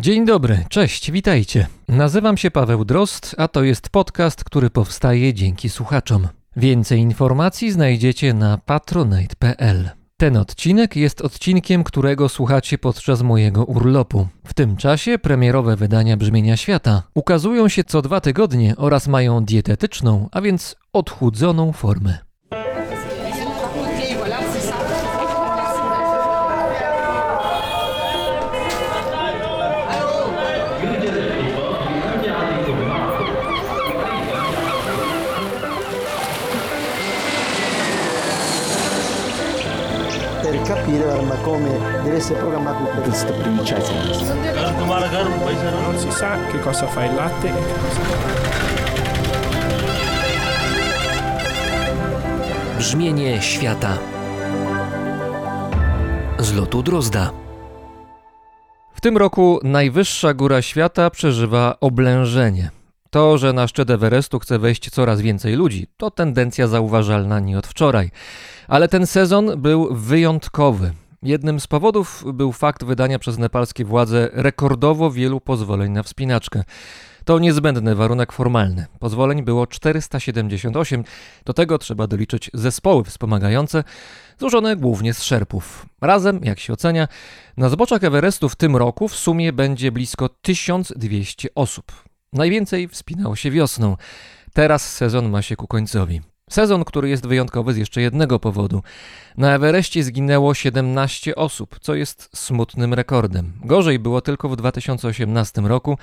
Dzień dobry, cześć, witajcie. Nazywam się Paweł Drost, a to jest podcast, który powstaje dzięki słuchaczom. Więcej informacji znajdziecie na patronite.pl. Ten odcinek jest odcinkiem, którego słuchacie podczas mojego urlopu. W tym czasie premierowe wydania Brzmienia Świata ukazują się co dwa tygodnie oraz mają dietetyczną, a więc odchudzoną formę. Arma, come deve essere programmato il questa princesa. Non si sa che cosa fa il latte e che cosa Brzmienie świata z lotu Drozda. W tym roku najwyższa góra świata przeżywa oblężenie. To, że na szczyt Everestu chce wejść coraz więcej ludzi, to tendencja zauważalna nie od wczoraj. Ale ten sezon był wyjątkowy. Jednym z powodów był fakt wydania przez nepalskie władze rekordowo wielu pozwoleń na wspinaczkę. To niezbędny warunek formalny. Pozwoleń było 478. Do tego trzeba doliczyć zespoły wspomagające, złożone głównie z szerpów. Razem, jak się ocenia, na zboczach Everestu w tym roku w sumie będzie blisko 1200 osób. Najwięcej wspinało się wiosną. Teraz sezon ma się ku końcowi. Sezon, który jest wyjątkowy z jeszcze jednego powodu. Na Everestie zginęło 17 osób, co jest smutnym rekordem. Gorzej było tylko w 2018 roku,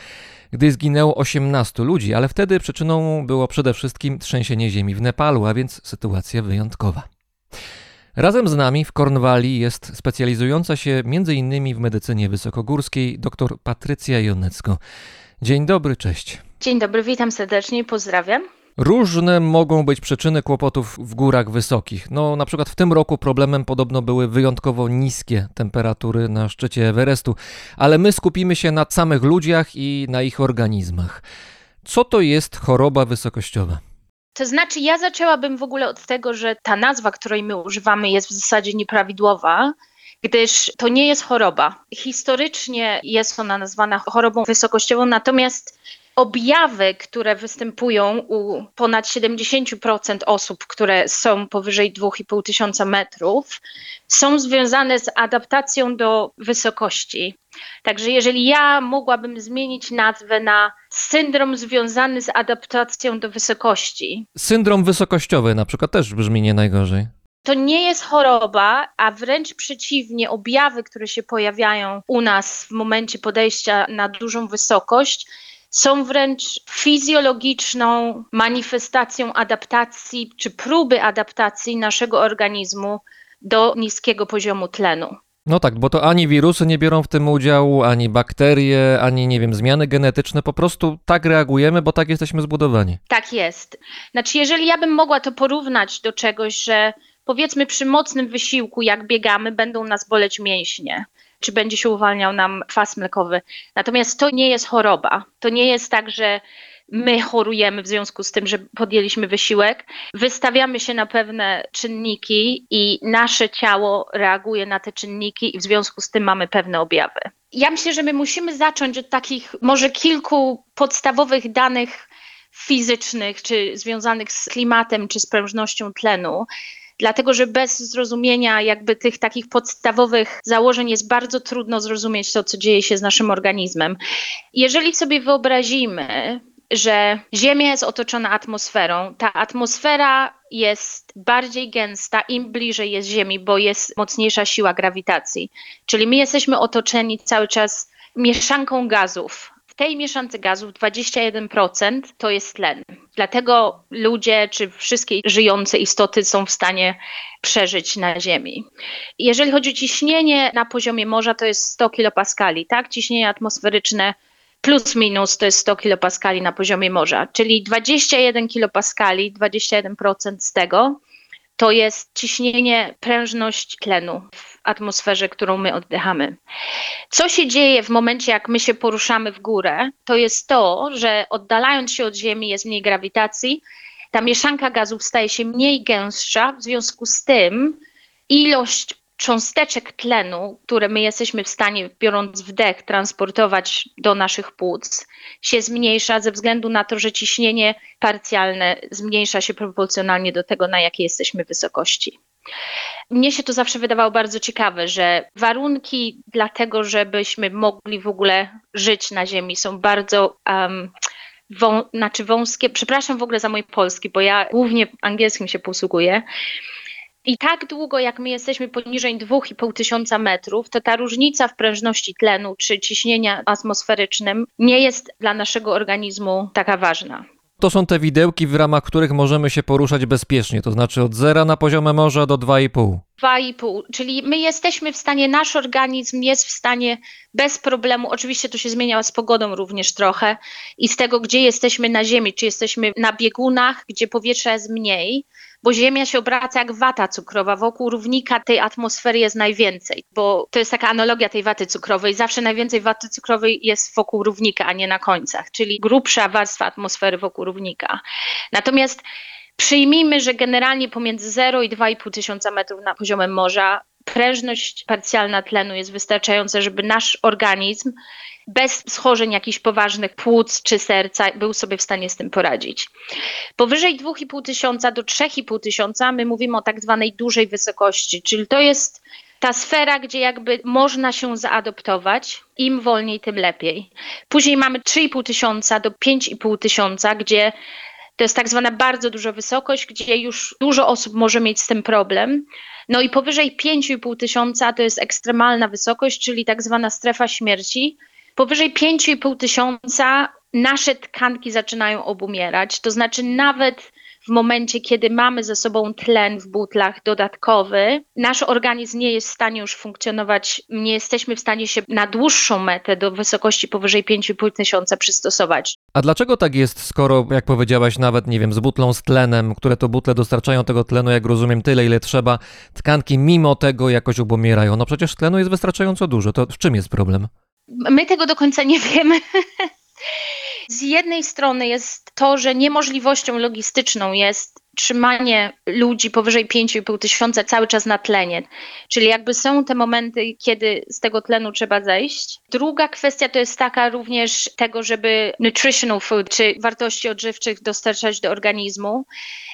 gdy zginęło 18 ludzi, ale wtedy przyczyną było przede wszystkim trzęsienie ziemi w Nepalu, a więc sytuacja wyjątkowa. Razem z nami w Kornwali jest specjalizująca się m.in. w medycynie wysokogórskiej dr Patrycja Jonecko. Dzień dobry, cześć. Dzień dobry, witam serdecznie i pozdrawiam. Różne mogą być przyczyny kłopotów w górach wysokich. No, na przykład w tym roku problemem podobno były wyjątkowo niskie temperatury na szczycie Everestu, ale my skupimy się na samych ludziach i na ich organizmach. Co to jest choroba wysokościowa? To znaczy, ja zaczęłabym w ogóle od tego, że ta nazwa, której my używamy, jest w zasadzie nieprawidłowa gdyż to nie jest choroba. Historycznie jest ona nazwana chorobą wysokościową, natomiast objawy, które występują u ponad 70% osób, które są powyżej 2,5 tysiąca metrów, są związane z adaptacją do wysokości. Także jeżeli ja mogłabym zmienić nazwę na syndrom związany z adaptacją do wysokości. Syndrom wysokościowy na przykład też brzmi nie najgorzej. To nie jest choroba, a wręcz przeciwnie, objawy, które się pojawiają u nas w momencie podejścia na dużą wysokość, są wręcz fizjologiczną manifestacją adaptacji czy próby adaptacji naszego organizmu do niskiego poziomu tlenu. No tak, bo to ani wirusy nie biorą w tym udziału, ani bakterie, ani nie wiem, zmiany genetyczne, po prostu tak reagujemy, bo tak jesteśmy zbudowani. Tak jest. Znaczy, jeżeli ja bym mogła to porównać do czegoś, że powiedzmy przy mocnym wysiłku, jak biegamy, będą nas boleć mięśnie, czy będzie się uwalniał nam kwas mlekowy. Natomiast to nie jest choroba. To nie jest tak, że my chorujemy w związku z tym, że podjęliśmy wysiłek. Wystawiamy się na pewne czynniki i nasze ciało reaguje na te czynniki i w związku z tym mamy pewne objawy. Ja myślę, że my musimy zacząć od takich może kilku podstawowych danych fizycznych, czy związanych z klimatem, czy z prężnością tlenu dlatego że bez zrozumienia jakby tych takich podstawowych założeń jest bardzo trudno zrozumieć to, co dzieje się z naszym organizmem. Jeżeli sobie wyobrazimy, że Ziemia jest otoczona atmosferą, ta atmosfera jest bardziej gęsta, im bliżej jest Ziemi, bo jest mocniejsza siła grawitacji. Czyli my jesteśmy otoczeni cały czas mieszanką gazów, w tej mieszance gazów 21% to jest tlen. Dlatego ludzie czy wszystkie żyjące istoty są w stanie przeżyć na Ziemi. Jeżeli chodzi o ciśnienie na poziomie morza, to jest 100 kilopaskali, tak? Ciśnienie atmosferyczne plus minus to jest 100 kilopaskali na poziomie morza, czyli 21 kilopaskali, 21% z tego to jest ciśnienie, prężność tlenu w atmosferze, którą my oddychamy. Co się dzieje w momencie, jak my się poruszamy w górę, to jest to, że oddalając się od Ziemi jest mniej grawitacji, ta mieszanka gazów staje się mniej gęstsza, w związku z tym ilość cząsteczek tlenu, które my jesteśmy w stanie, biorąc wdech, transportować do naszych płuc, się zmniejsza ze względu na to, że ciśnienie parcjalne zmniejsza się proporcjonalnie do tego, na jakiej jesteśmy wysokości. Mnie się to zawsze wydawało bardzo ciekawe, że warunki dla tego, żebyśmy mogli w ogóle żyć na Ziemi, są bardzo um, wą, znaczy wąskie. Przepraszam w ogóle za mój polski, bo ja głównie angielskim się posługuję. I tak długo, jak my jesteśmy poniżej 2,5 tysiąca metrów, to ta różnica w prężności tlenu czy ciśnienia atmosferycznym nie jest dla naszego organizmu taka ważna. To są te widełki, w ramach których możemy się poruszać bezpiecznie, to znaczy od zera na poziomie morza do 2,5. 2,5, czyli my jesteśmy w stanie, nasz organizm jest w stanie bez problemu, oczywiście to się zmienia z pogodą również trochę i z tego, gdzie jesteśmy na Ziemi, czy jesteśmy na biegunach, gdzie powietrza jest mniej, bo Ziemia się obraca jak wata cukrowa. Wokół równika tej atmosfery jest najwięcej, bo to jest taka analogia tej waty cukrowej. Zawsze najwięcej waty cukrowej jest wokół równika, a nie na końcach, czyli grubsza warstwa atmosfery wokół równika. Natomiast przyjmijmy, że generalnie pomiędzy 0 i 2,5 tysiąca metrów na poziomie morza prężność parcjalna tlenu jest wystarczająca, żeby nasz organizm bez schorzeń jakichś poważnych płuc czy serca był sobie w stanie z tym poradzić. Powyżej 2,5 tysiąca do 3,5 tysiąca my mówimy o tak zwanej dużej wysokości, czyli to jest ta sfera, gdzie jakby można się zaadoptować, im wolniej, tym lepiej. Później mamy 3,5 tysiąca do 5,5 tysiąca, gdzie to jest tak zwana bardzo duża wysokość, gdzie już dużo osób może mieć z tym problem. No i powyżej 5,5 tysiąca to jest ekstremalna wysokość, czyli tak zwana strefa śmierci. Powyżej 5,5 tysiąca nasze tkanki zaczynają obumierać, to znaczy nawet w momencie, kiedy mamy ze sobą tlen w butlach dodatkowy, nasz organizm nie jest w stanie już funkcjonować, nie jesteśmy w stanie się na dłuższą metę do wysokości powyżej 5,5 tysiąca przystosować. A dlaczego tak jest, skoro, jak powiedziałaś, nawet, nie wiem, z butlą z tlenem, które to butle dostarczają tego tlenu, jak rozumiem, tyle, ile trzeba, tkanki mimo tego jakoś obumierają? No przecież tlenu jest wystarczająco dużo, to w czym jest problem? My tego do końca nie wiemy. Z jednej strony jest to, że niemożliwością logistyczną jest trzymanie ludzi powyżej 5,5 tysiąca cały czas na tlenie. Czyli jakby są te momenty, kiedy z tego tlenu trzeba zejść. Druga kwestia to jest taka również tego, żeby nutritional food, czy wartości odżywczych dostarczać do organizmu.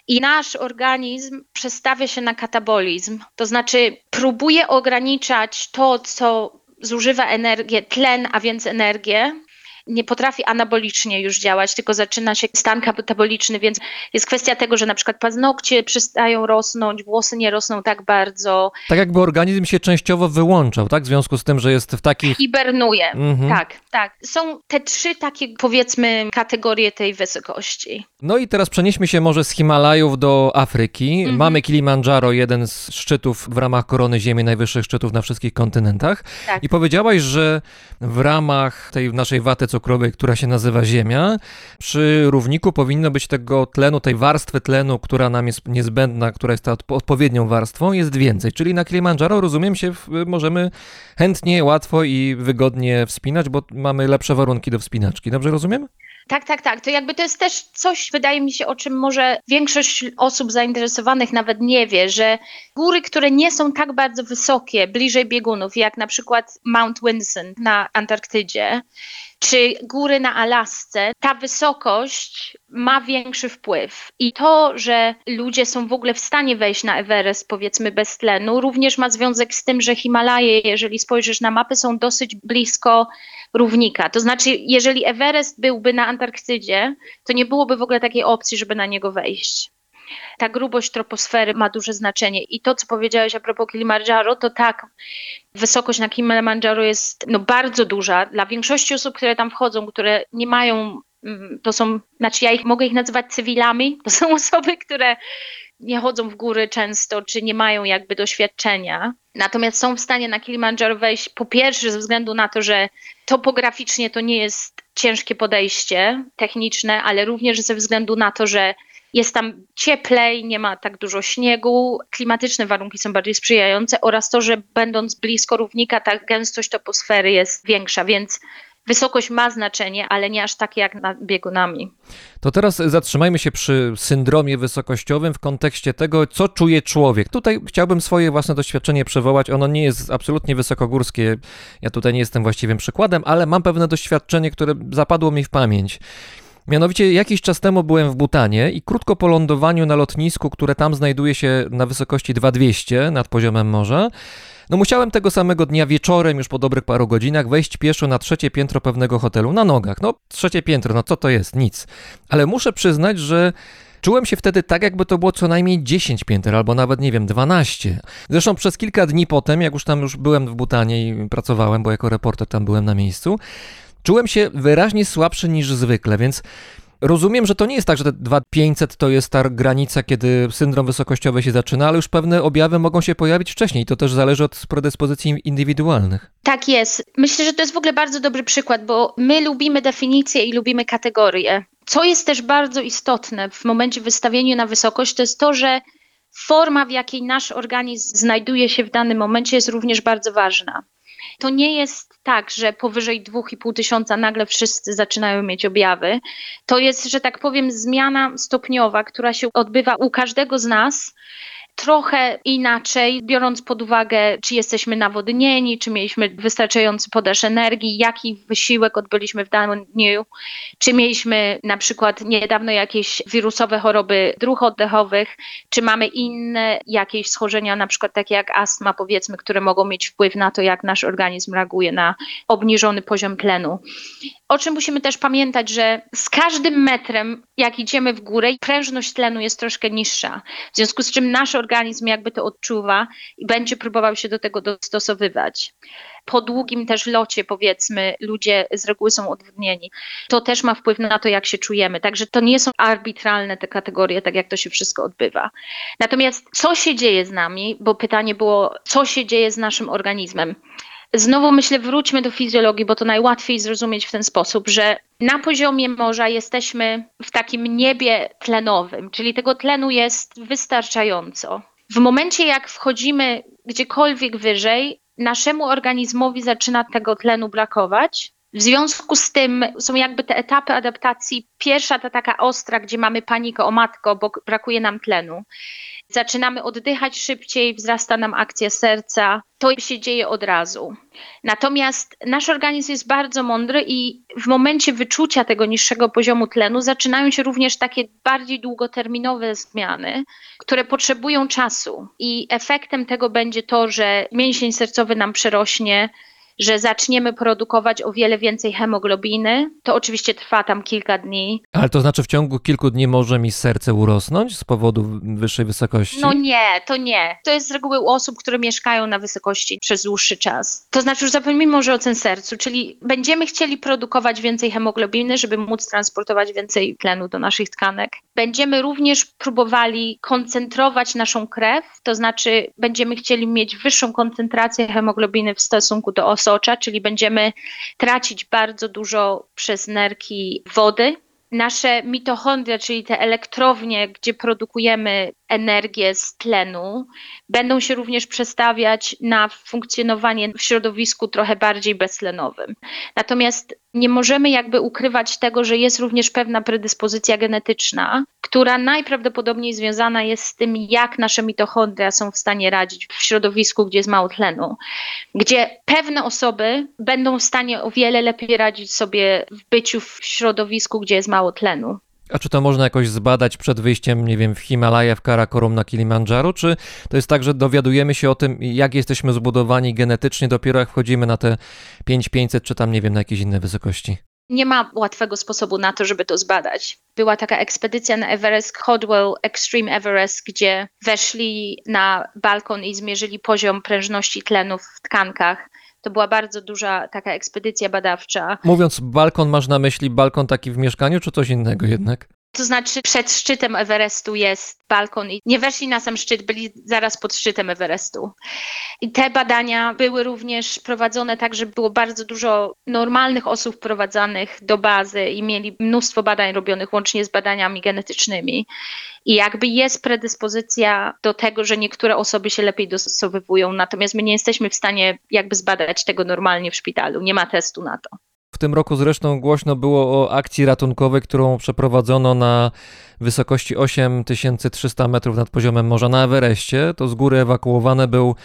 I nasz organizm przestawia się na katabolizm, to znaczy próbuje ograniczać to, co zużywa energię, tlen, a więc energię, nie potrafi anabolicznie już działać, tylko zaczyna się stan kataboliczny, więc jest kwestia tego, że na przykład paznokcie przestają rosnąć, włosy nie rosną tak bardzo. Tak jakby organizm się częściowo wyłączał, tak? W związku z tym, że jest w takich... Hibernuje, Mhm. tak, tak. Są te trzy takie, powiedzmy, kategorie tej wysokości. No i teraz przenieśmy się może z Himalajów do Afryki. Mhm. Mamy Kilimandżaro, jeden z szczytów w ramach Korony Ziemi, najwyższych szczytów na wszystkich kontynentach. Tak. I powiedziałaś, że w ramach tej naszej waty cukrowej, która się nazywa Ziemia, przy równiku powinno być tego tlenu, tej warstwy tlenu, która nam jest niezbędna, która jest ta odpo- odpowiednią warstwą, jest więcej. Czyli na Kilimandżaro, rozumiem się, możemy chętnie, łatwo i wygodnie wspinać, bo mamy lepsze warunki do wspinaczki. Dobrze rozumiem? Tak, tak, tak. To jakby to jest też coś, wydaje mi się, o czym może większość osób zainteresowanych nawet nie wie, że góry, które nie są tak bardzo wysokie, bliżej biegunów, jak na przykład Mount Vinson na Antarktydzie, czy góry na Alasce, ta wysokość ma większy wpływ. I to, że ludzie są w ogóle w stanie wejść na Everest, powiedzmy, bez tlenu, również ma związek z tym, że Himalaje, jeżeli spojrzysz na mapy, są dosyć blisko równika. To znaczy, jeżeli Everest byłby na Antarktydzie, to nie byłoby w ogóle takiej opcji, żeby na niego wejść. Ta grubość troposfery ma duże znaczenie. I to, co powiedziałeś a propos Kilimandżaro, to tak, wysokość na Kilimandżaro jest no, bardzo duża. Dla większości osób, które tam wchodzą, które nie mają, mm, to są, znaczy ja ich mogę ich nazywać cywilami, to są osoby, które nie chodzą w góry często, czy nie mają jakby doświadczenia. Natomiast są w stanie na Kilimandżaro wejść po pierwsze ze względu na to, że topograficznie to nie jest ciężkie podejście techniczne, ale również ze względu na to, że jest tam cieplej, nie ma tak dużo śniegu, klimatyczne warunki są bardziej sprzyjające oraz to, że będąc blisko równika ta gęstość toposfery jest większa, więc wysokość ma znaczenie, ale nie aż takie jak nad biegunami. To teraz zatrzymajmy się przy syndromie wysokościowym w kontekście tego, co czuje człowiek. Tutaj chciałbym swoje własne doświadczenie przywołać. Ono nie jest absolutnie wysokogórskie. Ja tutaj nie jestem właściwym przykładem, ale mam pewne doświadczenie, które zapadło mi w pamięć. Mianowicie jakiś czas temu byłem w Butanie i krótko po lądowaniu na lotnisku, które tam znajduje się na wysokości 2200 nad poziomem morza, no musiałem tego samego dnia wieczorem, już po dobrych paru godzinach, wejść pieszo na trzecie piętro pewnego hotelu na nogach. No, trzecie piętro, no co to jest? Nic. Ale muszę przyznać, że Czułem się wtedy tak, jakby to było co najmniej 10 pięter, albo nawet, nie wiem, 12. Zresztą przez kilka dni potem, jak już tam już byłem w Butanie i pracowałem, bo jako reporter tam byłem na miejscu, czułem się wyraźnie słabszy niż zwykle, więc Rozumiem, że to nie jest tak, że te 2500 to jest ta granica, kiedy syndrom wysokościowy się zaczyna, ale już pewne objawy mogą się pojawić wcześniej. To też zależy od predyspozycji indywidualnych. Tak jest. Myślę, że to jest w ogóle bardzo dobry przykład, bo my lubimy definicje i lubimy kategorie. Co jest też bardzo istotne w momencie wystawienia na wysokość, to jest to, że forma, w jakiej nasz organizm znajduje się w danym momencie, jest również bardzo ważna. To nie jest tak, że powyżej 2,5 tysiąca nagle wszyscy zaczynają mieć objawy. To jest, że tak powiem, zmiana stopniowa, która się odbywa u każdego z nas trochę inaczej, biorąc pod uwagę, czy jesteśmy nawodnieni, czy mieliśmy wystarczający podaż energii, jaki wysiłek odbyliśmy w danym dniu, czy mieliśmy na przykład niedawno jakieś wirusowe choroby dróg oddechowych, czy mamy inne jakieś schorzenia, na przykład takie jak astma, powiedzmy, które mogą mieć wpływ na to, jak nasz organizm reaguje na obniżony poziom tlenu. O czym musimy też pamiętać, że z każdym metrem, jak idziemy w górę, prężność tlenu jest troszkę niższa. W związku z czym nasz organizm jakby to odczuwa i będzie próbował się do tego dostosowywać. Po długim też locie, powiedzmy, ludzie z reguły są odwodnieni. To też ma wpływ na to, jak się czujemy. Także to nie są arbitralne te kategorie, tak jak to się wszystko odbywa. Natomiast co się dzieje z nami, bo pytanie było, co się dzieje z naszym organizmem? Znowu myślę, wróćmy do fizjologii, bo to najłatwiej zrozumieć w ten sposób, że na poziomie morza jesteśmy w takim niebie tlenowym, czyli tego tlenu jest wystarczająco. W momencie, jak wchodzimy gdziekolwiek wyżej, naszemu organizmowi zaczyna tego tlenu brakować. W związku z tym są jakby te etapy adaptacji. Pierwsza to taka ostra, gdzie mamy panikę o matko, bo brakuje nam tlenu zaczynamy oddychać szybciej, wzrasta nam akcja serca. To się dzieje od razu. Natomiast nasz organizm jest bardzo mądry i w momencie wyczucia tego niższego poziomu tlenu zaczynają się również takie bardziej długoterminowe zmiany, które potrzebują czasu. I efektem tego będzie to, że mięsień sercowy nam przerośnie, że zaczniemy produkować o wiele więcej hemoglobiny. To oczywiście trwa tam kilka dni. Ale to znaczy w ciągu kilku dni może mi serce urosnąć z powodu wyższej wysokości? No nie, to nie. To jest z reguły u osób, które mieszkają na wysokości przez dłuższy czas. To znaczy już zapomnijmy może o tym sercu, czyli będziemy chcieli produkować więcej hemoglobiny, żeby móc transportować więcej tlenu do naszych tkanek. Będziemy również próbowali koncentrować naszą krew, to znaczy będziemy chcieli mieć wyższą koncentrację hemoglobiny w stosunku do osób, osocza, czyli będziemy tracić bardzo dużo przez nerki wody. Nasze mitochondria, czyli te elektrownie, gdzie produkujemy energię z tlenu, będą się również przestawiać na funkcjonowanie w środowisku trochę bardziej beztlenowym. Natomiast nie możemy jakby ukrywać tego, że jest również pewna predyspozycja genetyczna, która najprawdopodobniej związana jest z tym, jak nasze mitochondria są w stanie radzić w środowisku, gdzie jest mało tlenu, gdzie pewne osoby będą w stanie o wiele lepiej radzić sobie w byciu w środowisku, gdzie jest mało tlenu. A czy to można jakoś zbadać przed wyjściem, nie wiem, w Himalaja, w Karakorum na Kilimandżaru? Czy to jest tak, że dowiadujemy się o tym, jak jesteśmy zbudowani genetycznie dopiero jak wchodzimy na te 5500, czy tam, nie wiem, na jakieś inne wysokości? Nie ma łatwego sposobu na to, żeby to zbadać. Była taka ekspedycja na Everest, Hodwell Extreme Everest, gdzie weszli na balkon i zmierzyli poziom prężności tlenu w tkankach to była bardzo duża taka ekspedycja badawcza. Mówiąc balkon, masz na myśli balkon taki w mieszkaniu, czy coś innego jednak? To znaczy przed szczytem Everestu jest balkon i nie weszli na sam szczyt, byli zaraz pod szczytem Everestu. I te badania były również prowadzone tak, że było bardzo dużo normalnych osób wprowadzanych do bazy i mieli mnóstwo badań robionych łącznie z badaniami genetycznymi. I jakby jest predyspozycja do tego, że niektóre osoby się lepiej dostosowywują, natomiast my nie jesteśmy w stanie jakby zbadać tego normalnie w szpitalu. Nie ma testu na to. Tym roku zresztą głośno było o akcji ratunkowej, którą przeprowadzono na wysokości 8300 metrów nad poziomem morza na Everestie. To z góry ewakuowany był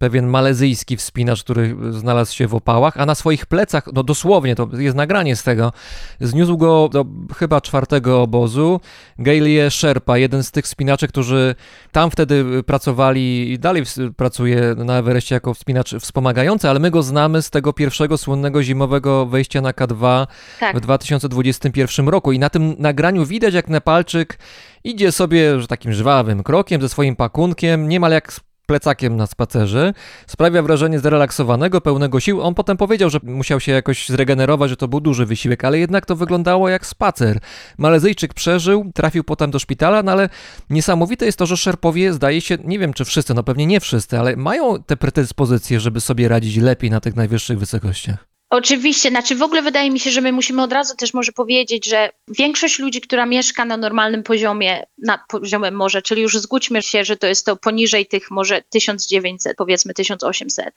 pewien malezyjski wspinacz, który znalazł się w opałach, a na swoich plecach, no dosłownie, to jest nagranie z tego, zniósł go do chyba czwartego obozu Gailie Sherpa, jeden z tych wspinaczy, którzy tam wtedy pracowali i dalej pracuje na Everestie jako wspinacz wspomagający, ale my go znamy z tego pierwszego słynnego zimowego wejścia na K2 Tak. w 2021 roku i na tym nagraniu widać jak Nepalczyk idzie sobie że takim żwawym krokiem ze swoim pakunkiem, niemal jak plecakiem na spacerze. Sprawia wrażenie zrelaksowanego, pełnego sił. On potem powiedział, że musiał się jakoś zregenerować, że to był duży wysiłek, ale jednak to wyglądało jak spacer. Malezyjczyk przeżył, trafił potem do szpitala, no ale niesamowite jest to, że Szerpowie zdaje się, nie wiem czy wszyscy, no pewnie nie wszyscy, ale mają te predyspozycje, żeby sobie radzić lepiej na tych najwyższych wysokościach. Oczywiście, znaczy w ogóle wydaje mi się, że my musimy od razu też może powiedzieć, że większość ludzi, która mieszka na normalnym poziomie, nad poziomem morza, czyli już zgódźmy się, że to jest to poniżej tych może 1900, powiedzmy 1800,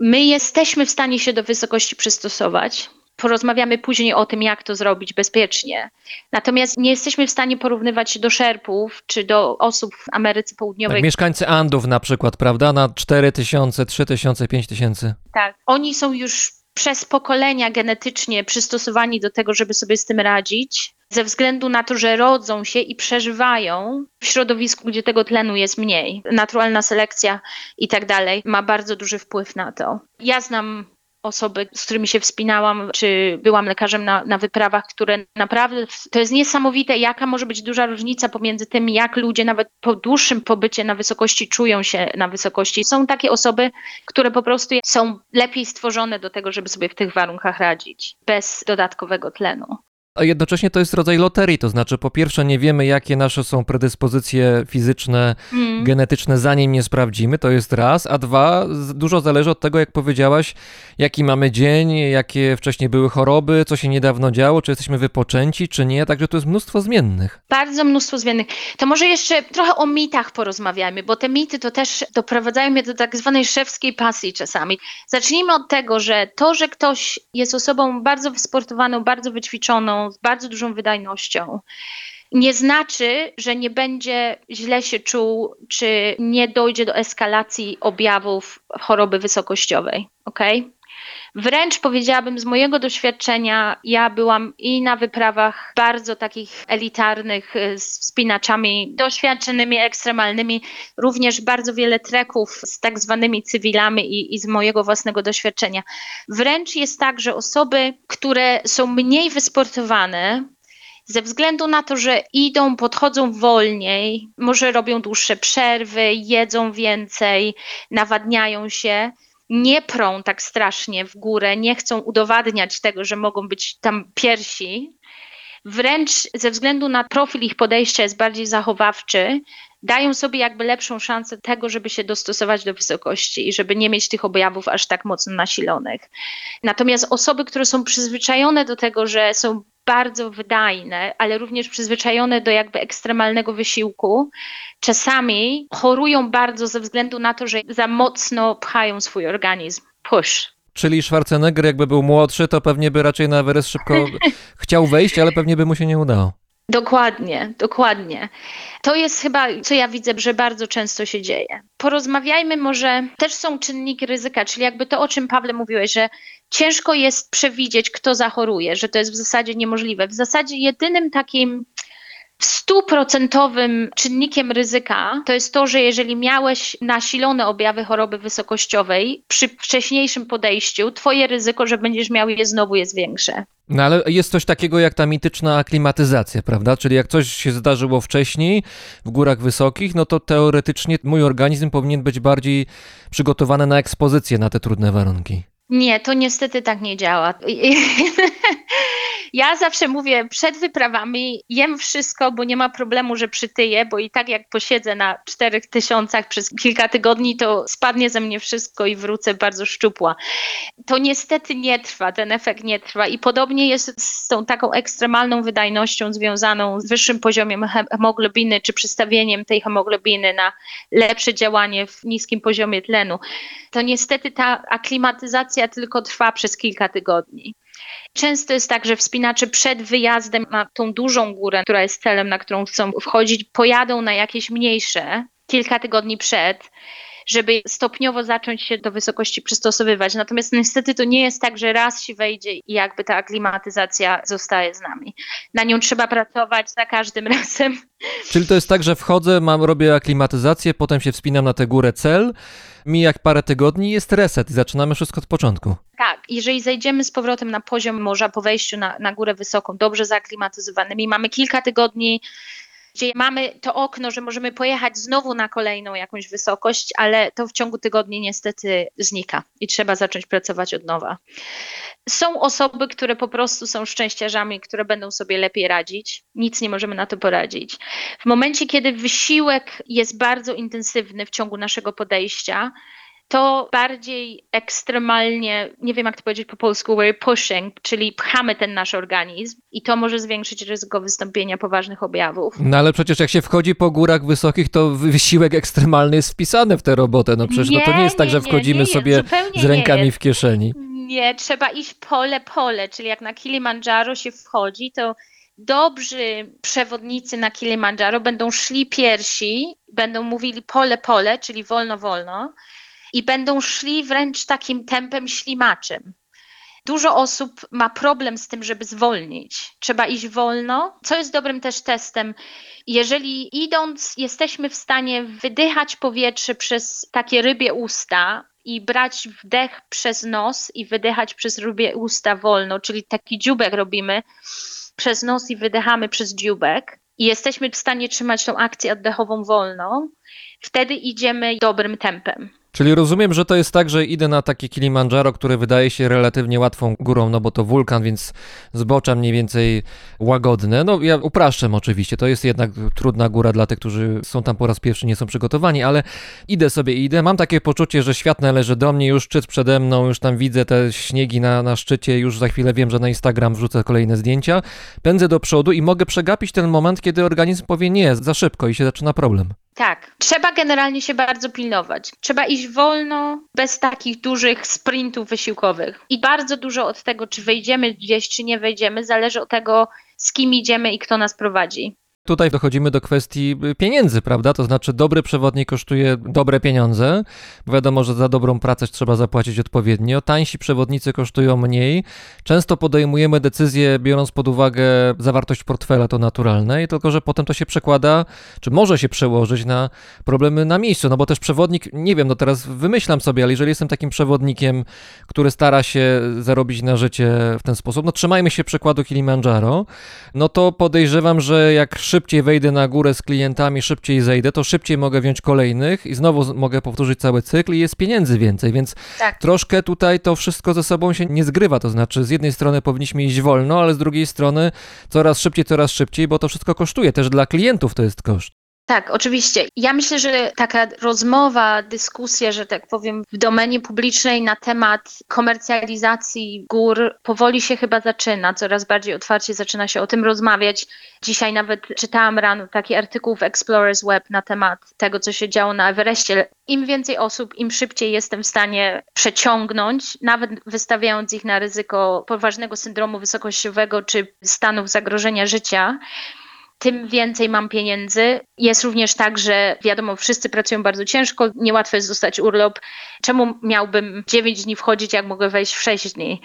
my jesteśmy w stanie się do wysokości przystosować. Porozmawiamy później o tym, jak to zrobić bezpiecznie. Natomiast nie jesteśmy w stanie porównywać się do szerpów czy do osób w Ameryce Południowej, Tak, mieszkańcy Andów na przykład, prawda? Na 4000, 3000, 5000. Tak. Oni są już przez pokolenia genetycznie przystosowani do tego, żeby sobie z tym radzić, ze względu na to, że rodzą się i przeżywają w środowisku, gdzie tego tlenu jest mniej. Naturalna selekcja i tak dalej ma bardzo duży wpływ na to. Ja znam osoby, z którymi się wspinałam, czy byłam lekarzem na, na wyprawach, które naprawdę, to jest niesamowite, jaka może być duża różnica pomiędzy tym, jak ludzie nawet po dłuższym pobycie na wysokości czują się na wysokości. Są takie osoby, które po prostu są lepiej stworzone do tego, żeby sobie w tych warunkach radzić, bez dodatkowego tlenu. A jednocześnie to jest rodzaj loterii, to znaczy po pierwsze nie wiemy, jakie nasze są predyspozycje fizyczne, Mm. genetyczne, zanim nie sprawdzimy, to jest raz, a dwa, dużo zależy od tego, jak powiedziałaś, jaki mamy dzień, jakie wcześniej były choroby, co się niedawno działo, czy jesteśmy wypoczęci, czy nie, także to jest mnóstwo zmiennych. Bardzo mnóstwo zmiennych. To może jeszcze trochę o mitach porozmawiajmy, bo te mity to też doprowadzają mnie do tak zwanej szewskiej pasji czasami. Zacznijmy od tego, że to, że ktoś jest osobą bardzo wysportowaną, bardzo wyćwiczoną, z bardzo dużą wydajnością, nie znaczy, że nie będzie źle się czuł, czy nie dojdzie do eskalacji objawów choroby wysokościowej. Okay? Wręcz powiedziałabym z mojego doświadczenia, ja byłam i na wyprawach bardzo takich elitarnych y, z wspinaczami doświadczonymi, ekstremalnymi, również bardzo wiele treków z tak zwanymi cywilami i, i z mojego własnego doświadczenia. Wręcz jest tak, że osoby, które są mniej wysportowane, ze względu na to, że idą, podchodzą wolniej, może robią dłuższe przerwy, jedzą więcej, nawadniają się, nie prą tak strasznie w górę, nie chcą udowadniać tego, że mogą być tam piersi. Wręcz ze względu na profil ich podejścia jest bardziej zachowawczy, dają sobie jakby lepszą szansę tego, żeby się dostosować do wysokości i żeby nie mieć tych objawów aż tak mocno nasilonych. Natomiast osoby, które są przyzwyczajone do tego, że są bardzo wydajne, ale również przyzwyczajone do jakby ekstremalnego wysiłku, czasami chorują bardzo ze względu na to, że za mocno pchają swój organizm. Push. Czyli Schwarzenegger jakby był młodszy, to pewnie by raczej na Everest szybko chciał wejść, ale pewnie by mu się nie udało. Dokładnie, dokładnie. To jest chyba, co ja widzę, że bardzo często się dzieje. Porozmawiajmy może, też są czynniki ryzyka, czyli jakby to, o czym Pawle mówiłeś, że ciężko jest przewidzieć, kto zachoruje, że to jest w zasadzie niemożliwe. W zasadzie jedynym takim stuprocentowym czynnikiem ryzyka to jest to, że jeżeli miałeś nasilone objawy choroby wysokościowej przy wcześniejszym podejściu, twoje ryzyko, że będziesz miał je znowu jest większe. No ale jest coś takiego jak ta mityczna aklimatyzacja, prawda? Czyli jak coś się zdarzyło wcześniej w górach wysokich, no to teoretycznie mój organizm powinien być bardziej przygotowany na ekspozycję na te trudne warunki. Nie, to niestety tak nie działa. Ja zawsze mówię, przed wyprawami jem wszystko, bo nie ma problemu, że przytyję, bo i tak jak posiedzę na czterech tysiącach przez kilka tygodni, to spadnie ze mnie wszystko i wrócę bardzo szczupła. To niestety nie trwa, ten efekt nie trwa i podobnie jest z tą taką ekstremalną wydajnością związaną z wyższym poziomem hem- hemoglobiny, czy przystawieniem tej hemoglobiny na lepsze działanie w niskim poziomie tlenu. To niestety ta aklimatyzacja tylko trwa przez kilka tygodni. Często jest tak, że wspinacze przed wyjazdem na tą dużą górę, która jest celem, na którą chcą wchodzić, pojadą na jakieś mniejsze kilka tygodni przed, żeby stopniowo zacząć się do wysokości przystosowywać. Natomiast niestety to nie jest tak, że raz się wejdzie i jakby ta aklimatyzacja zostaje z nami. Na nią trzeba pracować za każdym razem. Czyli to jest tak, że wchodzę, mam, robię aklimatyzację, potem się wspinam na tę górę cel, mija parę tygodni, jest reset i zaczynamy wszystko od początku. Tak, jeżeli zejdziemy z powrotem na poziom morza po wejściu na, na górę wysoką, dobrze zaaklimatyzowanymi, mamy kilka tygodni, gdzie mamy to okno, że możemy pojechać znowu na kolejną jakąś wysokość, ale to w ciągu tygodni niestety znika i trzeba zacząć pracować od nowa. Są osoby, które po prostu są szczęściarzami, które będą sobie lepiej radzić. Nic nie możemy na to poradzić. W momencie, kiedy wysiłek jest bardzo intensywny w ciągu naszego podejścia, to bardziej ekstremalnie, nie wiem jak to powiedzieć po polsku, we're pushing, czyli pchamy ten nasz organizm i to może zwiększyć ryzyko wystąpienia poważnych objawów. No ale przecież jak się wchodzi po górach wysokich, to wysiłek ekstremalny jest wpisany w tę robotę. No przecież no to nie jest tak, że nie, wchodzimy nie sobie z nie rękami w kieszeni. Nie, trzeba iść pole, pole, czyli jak na Kilimandżaro się wchodzi, to dobrzy przewodnicy na Kilimandżaro będą szli pierwsi, będą mówili pole, pole, czyli wolno, wolno i będą szli wręcz takim tempem ślimaczym. Dużo osób ma problem z tym, żeby zwolnić. Trzeba iść wolno, co jest dobrym też testem. Jeżeli idąc jesteśmy w stanie wydychać powietrze przez takie rybie usta i brać wdech przez nos i wydychać przez rybie usta wolno, czyli taki dziubek robimy przez nos i wydychamy przez dziubek i jesteśmy w stanie trzymać tą akcję oddechową wolną, wtedy idziemy dobrym tempem. Czyli rozumiem, że to jest tak, że idę na takie Kilimandżaro, które wydaje się relatywnie łatwą górą, no bo to wulkan, więc zbocza mniej więcej łagodne. No ja upraszczam oczywiście, to jest jednak trudna góra dla tych, którzy są tam po raz pierwszy, nie są przygotowani, ale idę sobie, idę, mam takie poczucie, że świat należy do mnie, już szczyt przede mną, już tam widzę te śniegi na, na szczycie, już za chwilę wiem, że na Instagram wrzucę kolejne zdjęcia, pędzę do przodu i mogę przegapić ten moment, kiedy organizm powie nie, za szybko i się zaczyna problem. Tak, trzeba generalnie się bardzo pilnować. Trzeba iść wolno, bez takich dużych sprintów wysiłkowych. I bardzo dużo od tego, czy wejdziemy gdzieś, czy nie wejdziemy, zależy od tego, z kim idziemy i kto nas prowadzi. Tutaj dochodzimy do kwestii y, pieniędzy, prawda? To znaczy, dobry przewodnik kosztuje dobre pieniądze. Wiadomo, że za dobrą pracę trzeba zapłacić odpowiednio. Tańsi przewodnicy kosztują mniej. Często podejmujemy decyzje, biorąc pod uwagę zawartość portfela, to naturalne, i tylko że potem to się przekłada, czy może się przełożyć na problemy na miejscu. No bo też przewodnik, nie wiem, no teraz wymyślam sobie, ale jeżeli jestem takim przewodnikiem, który stara się zarobić na życie w ten sposób, no trzymajmy się przykładu Kilimandżaro, no to podejrzewam, że jak szybciej wejdę na górę z klientami, szybciej zejdę, to szybciej mogę wziąć kolejnych i znowu mogę powtórzyć cały cykl i jest pieniędzy więcej, więc Tak. troszkę tutaj to wszystko ze sobą się nie zgrywa, to znaczy z jednej strony powinniśmy iść wolno, ale z drugiej strony coraz szybciej, coraz szybciej, bo to wszystko kosztuje, też dla klientów to jest koszt. Tak, oczywiście. Ja myślę, że taka rozmowa, dyskusja, że tak powiem, w domenie publicznej na temat komercjalizacji gór powoli się chyba zaczyna. Coraz bardziej otwarcie zaczyna się o tym rozmawiać. Dzisiaj nawet czytałam rano taki artykuł w Explorers Web na temat tego, co się działo na Everestie. Im więcej osób, im szybciej jestem w stanie przeciągnąć, nawet wystawiając ich na ryzyko poważnego syndromu wysokościowego czy stanów zagrożenia życia tym więcej mam pieniędzy. Jest również tak, że wiadomo, wszyscy pracują bardzo ciężko, niełatwo jest dostać urlop. Czemu miałbym 9 dni wchodzić, jak mogę wejść w 6 dni?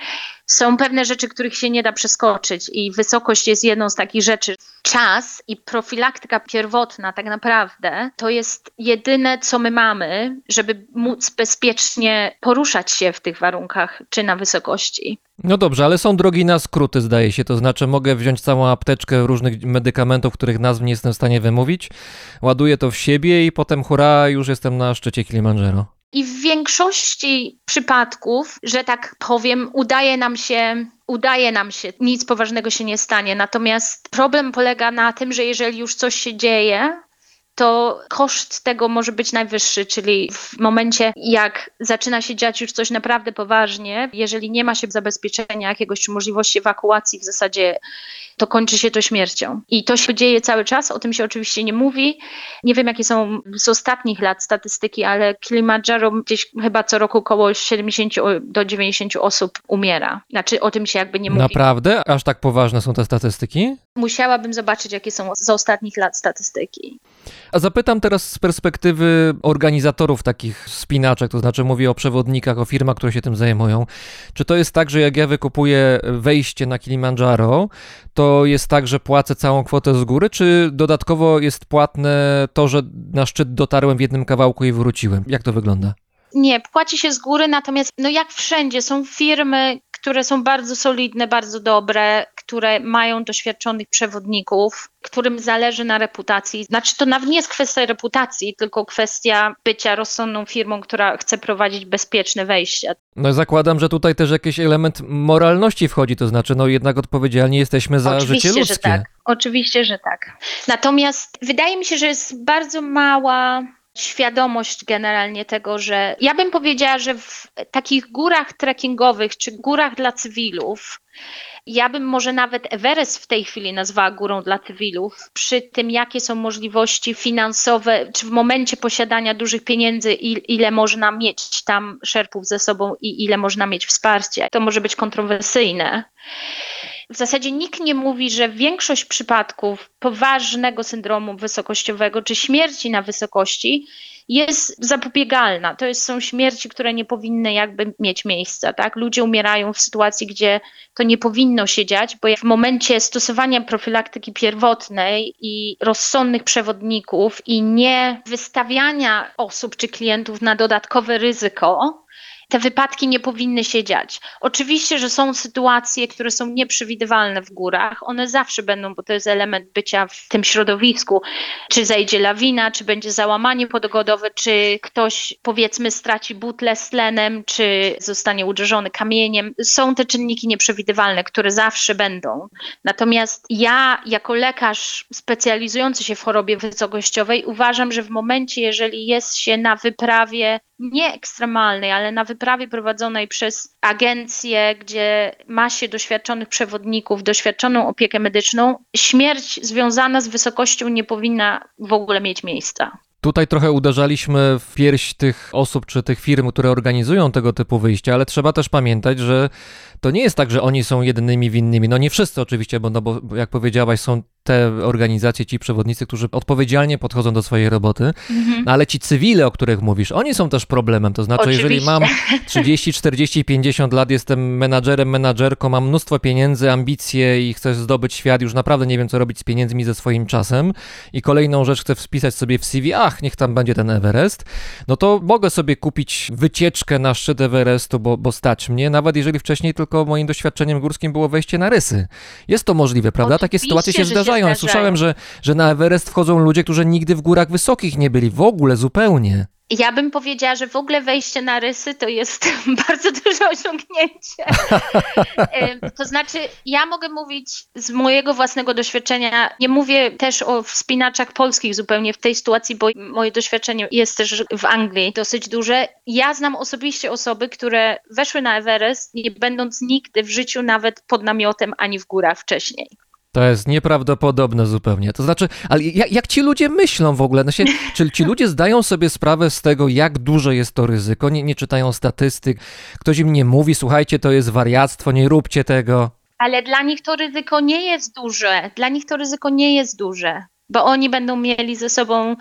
Są pewne rzeczy, których się nie da przeskoczyć i wysokość jest jedną z takich rzeczy. Czas i profilaktyka pierwotna tak naprawdę to jest jedyne, co my mamy, żeby móc bezpiecznie poruszać się w tych warunkach czy na wysokości. No dobrze, ale są drogi na skróty, zdaje się. To znaczy, mogę wziąć całą apteczkę różnych medykamentów, których nazw nie jestem w stanie wymówić, ładuję to w siebie i potem hurra, już jestem na szczycie Kilimandżaro. I w większości przypadków, że tak powiem, udaje nam się, udaje nam się, nic poważnego się nie stanie. Natomiast problem polega na tym, że jeżeli już coś się dzieje, to koszt tego może być najwyższy, czyli w momencie, jak zaczyna się dziać już coś naprawdę poważnie, jeżeli nie ma się zabezpieczenia jakiegoś czy możliwości ewakuacji, w zasadzie to kończy się to śmiercią. I to się dzieje cały czas, o tym się oczywiście nie mówi. Nie wiem, jakie są z ostatnich lat statystyki, ale Kilimandżaro gdzieś chyba co roku około 70 do 90 osób umiera. Znaczy o tym się jakby nie mówi. Naprawdę? Aż tak poważne są te statystyki? Musiałabym zobaczyć, jakie są z ostatnich lat statystyki. A zapytam teraz z perspektywy organizatorów takich spinaczek, to znaczy mówię o przewodnikach, o firmach, które się tym zajmują. Czy to jest tak, że jak ja wykupuję wejście na Kilimandżaro, to jest tak, że płacę całą kwotę z góry, czy dodatkowo jest płatne to, że na szczyt dotarłem w jednym kawałku i wróciłem? Jak to wygląda? Nie, płaci się z góry, natomiast no jak wszędzie są firmy, które są bardzo solidne, bardzo dobre, które mają doświadczonych przewodników, którym zależy na reputacji. Znaczy, to nawet nie jest kwestia reputacji, tylko kwestia bycia rozsądną firmą, która chce prowadzić bezpieczne wejścia. No zakładam, że tutaj też jakiś element moralności wchodzi, to znaczy, no jednak odpowiedzialni jesteśmy za Oczywiście, życie ludzkie. że tak. Oczywiście, że tak. Natomiast wydaje mi się, że jest bardzo mała świadomość generalnie tego, że ja bym powiedziała, że w takich górach trekkingowych czy górach dla cywilów, ja bym może nawet Everest w tej chwili nazwała górą dla cywilów, przy tym jakie są możliwości finansowe, czy w momencie posiadania dużych pieniędzy, ile można mieć tam szerpów ze sobą i ile można mieć wsparcie. To może być kontrowersyjne. W zasadzie nikt nie mówi, że większość przypadków poważnego syndromu wysokościowego czy śmierci na wysokości jest zapobiegalna. To jest, są śmierci, które nie powinny jakby mieć miejsca. Tak? Ludzie umierają w sytuacji, gdzie to nie powinno się dziać, bo w momencie stosowania profilaktyki pierwotnej i rozsądnych przewodników i nie wystawiania osób czy klientów na dodatkowe ryzyko, te wypadki nie powinny się dziać. Oczywiście, że są sytuacje, które są nieprzewidywalne w górach. One zawsze będą, bo to jest element bycia w tym środowisku. Czy zejdzie lawina, czy będzie załamanie pogodowe, czy ktoś powiedzmy straci butlę z tlenem, czy zostanie uderzony kamieniem. Są te czynniki nieprzewidywalne, które zawsze będą. Natomiast ja, jako lekarz specjalizujący się w chorobie wysokościowej, uważam, że w momencie, jeżeli jest się na wyprawie nie ekstremalnej, ale na wyprawie prowadzonej przez agencję, gdzie ma się doświadczonych przewodników, doświadczoną opiekę medyczną, śmierć związana z wysokością nie powinna w ogóle mieć miejsca. Tutaj trochę uderzaliśmy w pierś tych osób czy tych firm, które organizują tego typu wyjścia, ale trzeba też pamiętać, że to nie jest tak, że oni są jedynymi winnymi. No nie wszyscy oczywiście, bo, no bo jak powiedziałaś, są te organizacje, ci przewodnicy, którzy odpowiedzialnie podchodzą do swojej roboty, Mhm. no ale ci cywile, o których mówisz, oni są też problemem. To znaczy, jeżeli Oczywiście. mam 30, 40, 50 lat, jestem menadżerem, menadżerką, mam mnóstwo pieniędzy, ambicje i chcę zdobyć świat, już naprawdę nie wiem, co robić z pieniędzmi, ze swoim czasem i kolejną rzecz chcę wpisać sobie w CV, ach, niech tam będzie ten Everest, no to mogę sobie kupić wycieczkę na szczyt Everestu, bo, bo stać mnie, nawet jeżeli wcześniej tylko moim doświadczeniem górskim było wejście na rysy. Jest to możliwe, prawda? Takie Oczywiście, sytuacje się się zdarzają. Ja. Słyszałem, że, że na Everest wchodzą ludzie, którzy nigdy w górach wysokich nie byli, w ogóle, zupełnie. Ja bym powiedziała, że w ogóle wejście na rysy to jest bardzo duże osiągnięcie. Em, to znaczy, ja mogę mówić z mojego własnego doświadczenia. Nie mówię też o wspinaczach polskich zupełnie w tej sytuacji, bo moje doświadczenie jest też w Anglii dosyć duże. Ja znam osobiście osoby, które weszły na Everest, nie będąc nigdy w życiu nawet pod namiotem ani w górach wcześniej. To jest nieprawdopodobne zupełnie. To znaczy, ale jak, jak ci ludzie myślą w ogóle? No się, czy ci ludzie zdają sobie sprawę z tego, jak duże jest to ryzyko? Nie, nie czytają statystyk, ktoś im nie mówi, słuchajcie, to jest wariactwo, nie róbcie tego. Ale dla nich to ryzyko nie jest duże. Dla nich to ryzyko nie jest duże, bo oni będą mieli ze sobą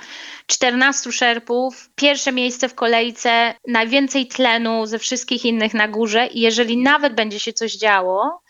14 szerpów, pierwsze miejsce w kolejce, najwięcej tlenu ze wszystkich innych na górze i jeżeli nawet będzie się coś działo,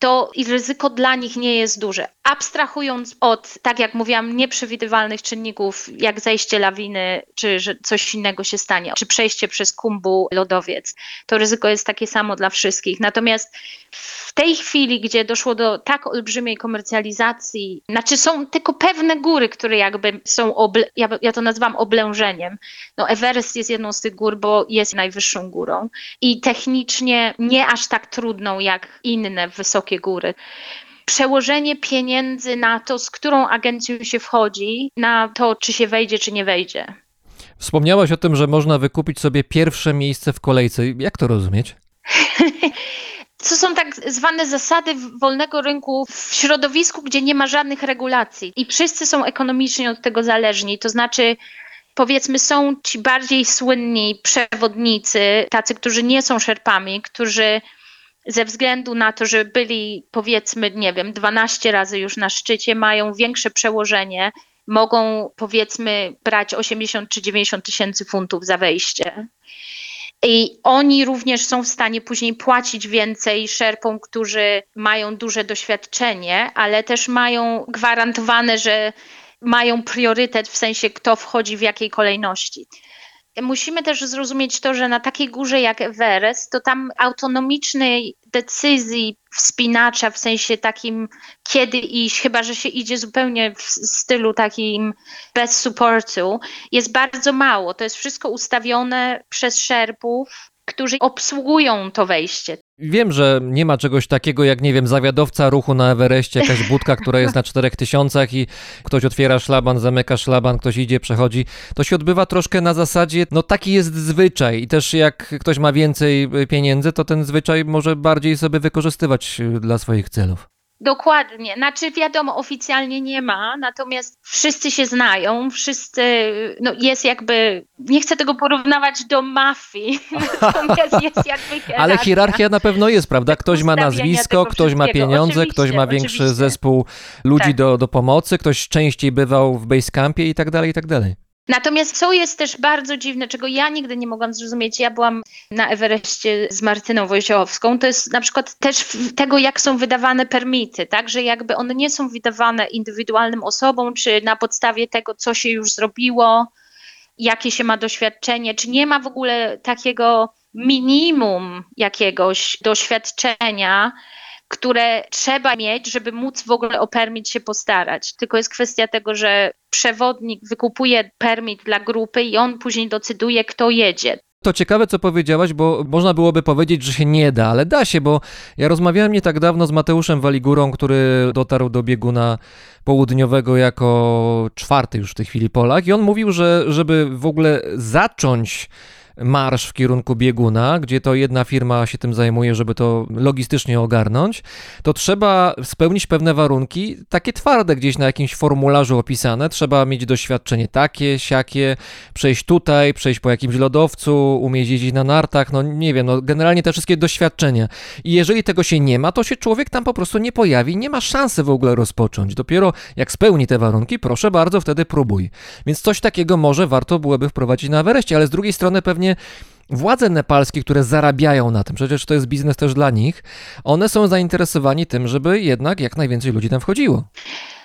to ryzyko dla nich nie jest duże. Abstrahując od, tak jak mówiłam, nieprzewidywalnych czynników, jak zejście lawiny, czy że coś innego się stanie, czy przejście przez kumbu lodowiec, to ryzyko jest takie samo dla wszystkich. Natomiast w tej chwili, gdzie doszło do tak olbrzymiej komercjalizacji, znaczy są tylko pewne góry, które jakby są, oble, ja, ja to nazywam oblężeniem. No Everest jest jedną z tych gór, bo jest najwyższą górą i technicznie nie aż tak trudną jak inne wysokie góry. Przełożenie pieniędzy na to, z którą agencją się wchodzi, na to, czy się wejdzie, czy nie wejdzie. Wspomniałaś o tym, że można wykupić sobie pierwsze miejsce w kolejce. Jak to rozumieć? To są tak zwane zasady wolnego rynku w środowisku, gdzie nie ma żadnych regulacji i wszyscy są ekonomicznie od tego zależni. To znaczy, powiedzmy, są ci bardziej słynni przewodnicy, tacy, którzy nie są szerpami, którzy ze względu na to, że byli powiedzmy, nie wiem, 12 razy już na szczycie, mają większe przełożenie, mogą powiedzmy brać 80 czy 90 tysięcy funtów za wejście. I oni również są w stanie później płacić więcej szerpom, którzy mają duże doświadczenie, ale też mają gwarantowane, że mają priorytet w sensie, kto wchodzi w jakiej kolejności. Musimy też zrozumieć to, że na takiej górze jak Everest, to tam autonomicznej decyzji wspinacza w sensie takim, kiedy iść, chyba że się idzie zupełnie w stylu takim bez supportu, jest bardzo mało. To jest wszystko ustawione przez szerpów, którzy obsługują to wejście. Wiem, że nie ma czegoś takiego jak, nie wiem, zawiadowca ruchu na Everestie, jakaś budka, która jest na czterech tysiącach i ktoś otwiera szlaban, zamyka szlaban, ktoś idzie, przechodzi. To się odbywa troszkę na zasadzie, no taki jest zwyczaj i też jak ktoś ma więcej pieniędzy, to ten zwyczaj może bardziej sobie wykorzystywać dla swoich celów. Dokładnie. Znaczy, wiadomo, oficjalnie nie ma, natomiast wszyscy się znają, wszyscy, no jest jakby, nie chcę tego porównywać do mafii, natomiast jest jakby hierarchia. Ale hierarchia na pewno jest, prawda? Ktoś ma nazwisko, ktoś ma pieniądze, ktoś ma większy oczywiście. zespół ludzi Tak. do, do pomocy, ktoś częściej bywał w basecampie i tak dalej, i tak dalej. Natomiast co jest też bardzo dziwne, czego ja nigdy nie mogłam zrozumieć, ja byłam na Everestie z Martyną Wojciechowską, to jest na przykład też tego, jak są wydawane permity, tak, że jakby one nie są wydawane indywidualnym osobom, czy na podstawie tego, co się już zrobiło, jakie się ma doświadczenie, czy nie ma w ogóle takiego minimum jakiegoś doświadczenia, które trzeba mieć, żeby móc w ogóle o permit się postarać. Tylko jest kwestia tego, że przewodnik wykupuje permit dla grupy i on później decyduje, kto jedzie. To ciekawe, co powiedziałaś, bo można byłoby powiedzieć, że się nie da, ale da się, bo ja rozmawiałem nie tak dawno z Mateuszem Waligurą, który dotarł do bieguna południowego jako czwarty już w tej chwili Polak i on mówił, że żeby w ogóle zacząć marsz w kierunku bieguna, gdzie to jedna firma się tym zajmuje, żeby to logistycznie ogarnąć, to trzeba spełnić pewne warunki, takie twarde gdzieś na jakimś formularzu opisane. Trzeba mieć doświadczenie takie, siakie, przejść tutaj, przejść po jakimś lodowcu, umieć jeździć na nartach, no nie wiem, no generalnie te wszystkie doświadczenia. I jeżeli tego się nie ma, to się człowiek tam po prostu nie pojawi, nie ma szansy w ogóle rozpocząć. Dopiero jak spełni te warunki, proszę bardzo, wtedy próbuj. Więc coś takiego może warto byłoby wprowadzić na Everestie, ale z drugiej strony pewnie władze nepalskie, które zarabiają na tym, przecież to jest biznes też dla nich, one są zainteresowani tym, żeby jednak jak najwięcej ludzi tam wchodziło.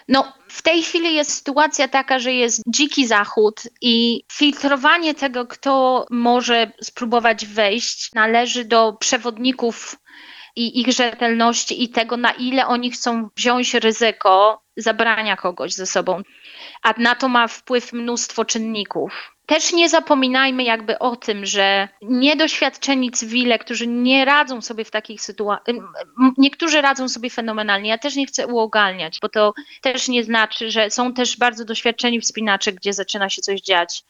No, w tej chwili jest sytuacja taka, że jest dziki zachód i filtrowanie tego, kto może spróbować wejść, należy do przewodników i ich rzetelności i tego, na ile oni chcą wziąć ryzyko zabrania kogoś ze sobą. A na to ma wpływ mnóstwo czynników. Też nie zapominajmy jakby o tym, że niedoświadczeni cywile, którzy nie radzą sobie w takich sytuacjach, niektórzy radzą sobie fenomenalnie. Ja też nie chcę uogalniać, bo to też nie znaczy, że są też bardzo doświadczeni wspinacze, gdzie zaczyna się coś dziać.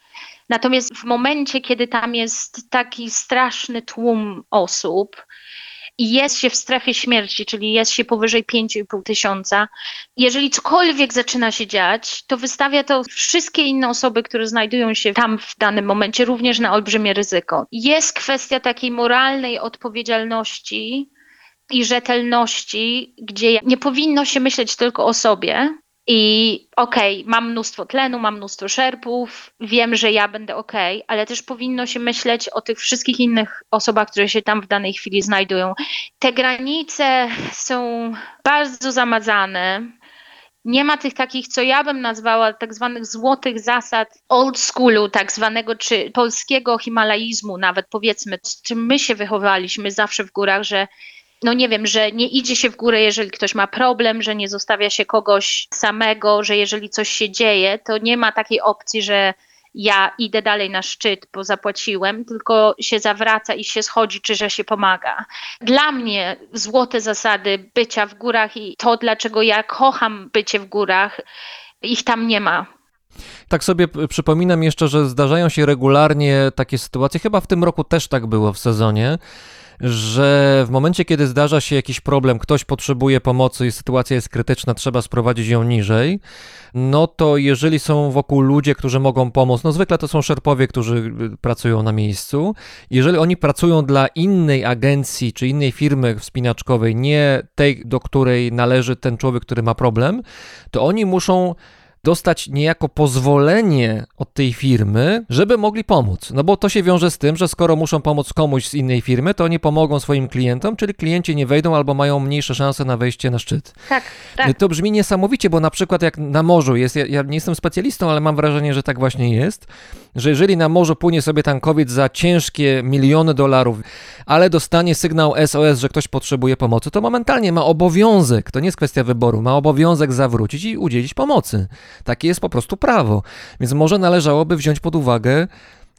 Natomiast w momencie, kiedy tam jest taki straszny tłum osób, i jest się w strefie śmierci, czyli jest się powyżej 5,5 tysiąca, jeżeli cokolwiek zaczyna się dziać, to wystawia to wszystkie inne osoby, które znajdują się tam w danym momencie, również na olbrzymie ryzyko. Jest kwestia takiej moralnej odpowiedzialności i rzetelności, gdzie nie powinno się myśleć tylko o sobie. I okej, okay, mam mnóstwo tlenu, mam mnóstwo szerpów, wiem, że ja będę okej, okay, ale też powinno się myśleć o tych wszystkich innych osobach, które się tam w danej chwili znajdują. Te granice są bardzo zamazane. Nie ma tych takich, co ja bym nazwała tak zwanych złotych zasad old schoolu, tak zwanego, czy polskiego himalaizmu, nawet powiedzmy, z czym my się wychowaliśmy zawsze w górach, że no nie wiem, że nie idzie się w górę, jeżeli ktoś ma problem, że nie zostawia się kogoś samego, że jeżeli coś się dzieje, to nie ma takiej opcji, że ja idę dalej na szczyt, bo zapłaciłem, tylko się zawraca i się schodzi, czy że się pomaga. Dla mnie złote zasady bycia w górach i to, dlaczego ja kocham bycie w górach, ich tam nie ma. Tak sobie przypominam jeszcze, że zdarzają się regularnie takie sytuacje, chyba w tym roku też tak było w sezonie, że w momencie, kiedy zdarza się jakiś problem, ktoś potrzebuje pomocy i sytuacja jest krytyczna, trzeba sprowadzić ją niżej, no to jeżeli są wokół ludzie, którzy mogą pomóc, no zwykle to są szerpowie, którzy y, pracują na miejscu, jeżeli oni pracują dla innej agencji czy innej firmy wspinaczkowej, nie tej, do której należy ten człowiek, który ma problem, to oni muszą dostać niejako pozwolenie od tej firmy, żeby mogli pomóc. No bo to się wiąże z tym, że skoro muszą pomóc komuś z innej firmy, to oni pomogą swoim klientom, czyli klienci nie wejdą albo mają mniejsze szanse na wejście na szczyt. Tak, tak. To brzmi niesamowicie, bo na przykład jak na morzu jest, ja, ja nie jestem specjalistą, ale mam wrażenie, że tak właśnie jest, że jeżeli na morzu płynie sobie tankowiec za ciężkie miliony dolarów, ale dostanie sygnał SOS, że ktoś potrzebuje pomocy, to momentalnie ma obowiązek, to nie jest kwestia wyboru, ma obowiązek zawrócić i udzielić pomocy. Takie jest po prostu prawo. Więc może należałoby wziąć pod uwagę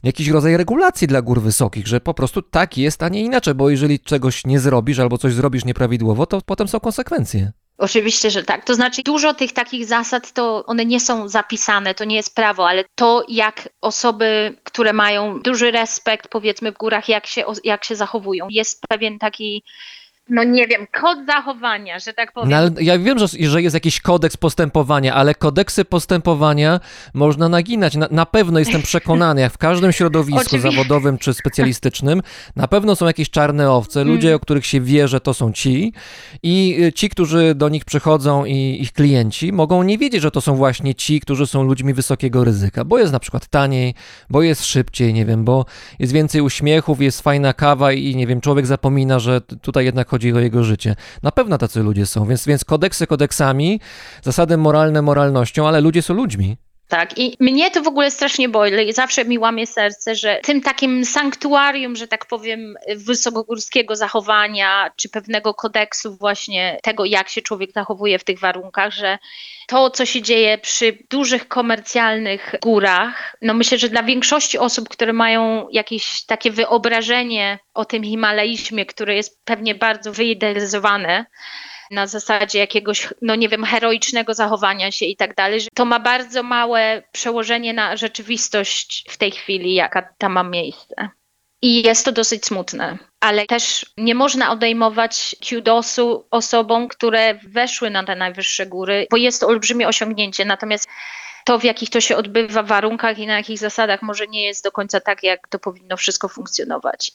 jakiś rodzaj regulacji dla gór wysokich, że po prostu tak jest, a nie inaczej, bo jeżeli czegoś nie zrobisz albo coś zrobisz nieprawidłowo, to potem są konsekwencje. Oczywiście, że tak. To znaczy, dużo tych takich zasad to one nie są zapisane, to nie jest prawo, ale to, jak osoby, które mają duży respekt, powiedzmy, w górach, jak się, jak się zachowują, jest pewien taki. No nie wiem, kod zachowania, że tak powiem. No, ale ja wiem, że, że jest jakiś kodeks postępowania, ale kodeksy postępowania można naginać. Na, na pewno jestem przekonany, jak w każdym środowisku zawodowym czy specjalistycznym, na pewno są jakieś czarne owce, Mm. ludzie, o których się wie, że to są ci i y, ci, którzy do nich przychodzą i ich klienci mogą nie wiedzieć, że to są właśnie ci, którzy są ludźmi wysokiego ryzyka, bo jest na przykład taniej, bo jest szybciej, nie wiem, bo jest więcej uśmiechów, jest fajna kawa i nie wiem, człowiek zapomina, że tutaj jednak chodzi o jego życie. Na pewno tacy ludzie są, więc, więc kodeksy kodeksami, zasady moralne moralnością, ale ludzie są ludźmi. Tak, i mnie to w ogóle strasznie boli. Zawsze mi łamie serce, że tym takim sanktuarium, że tak powiem, wysokogórskiego zachowania, czy pewnego kodeksu właśnie tego, jak się człowiek zachowuje w tych warunkach, że to, co się dzieje przy dużych komercjalnych górach, no myślę, że dla większości osób, które mają jakieś takie wyobrażenie o tym himalaizmie, które jest pewnie bardzo wyidealizowane, na zasadzie jakiegoś, no nie wiem, heroicznego zachowania się i tak dalej, że to ma bardzo małe przełożenie na rzeczywistość w tej chwili, jaka tam ma miejsce. I jest to dosyć smutne, ale też nie można odejmować kudosu osobom, które weszły na te najwyższe góry, bo jest to olbrzymie osiągnięcie. Natomiast to, w jakich to się odbywa warunkach i na jakich zasadach, może nie jest do końca tak, jak to powinno wszystko funkcjonować.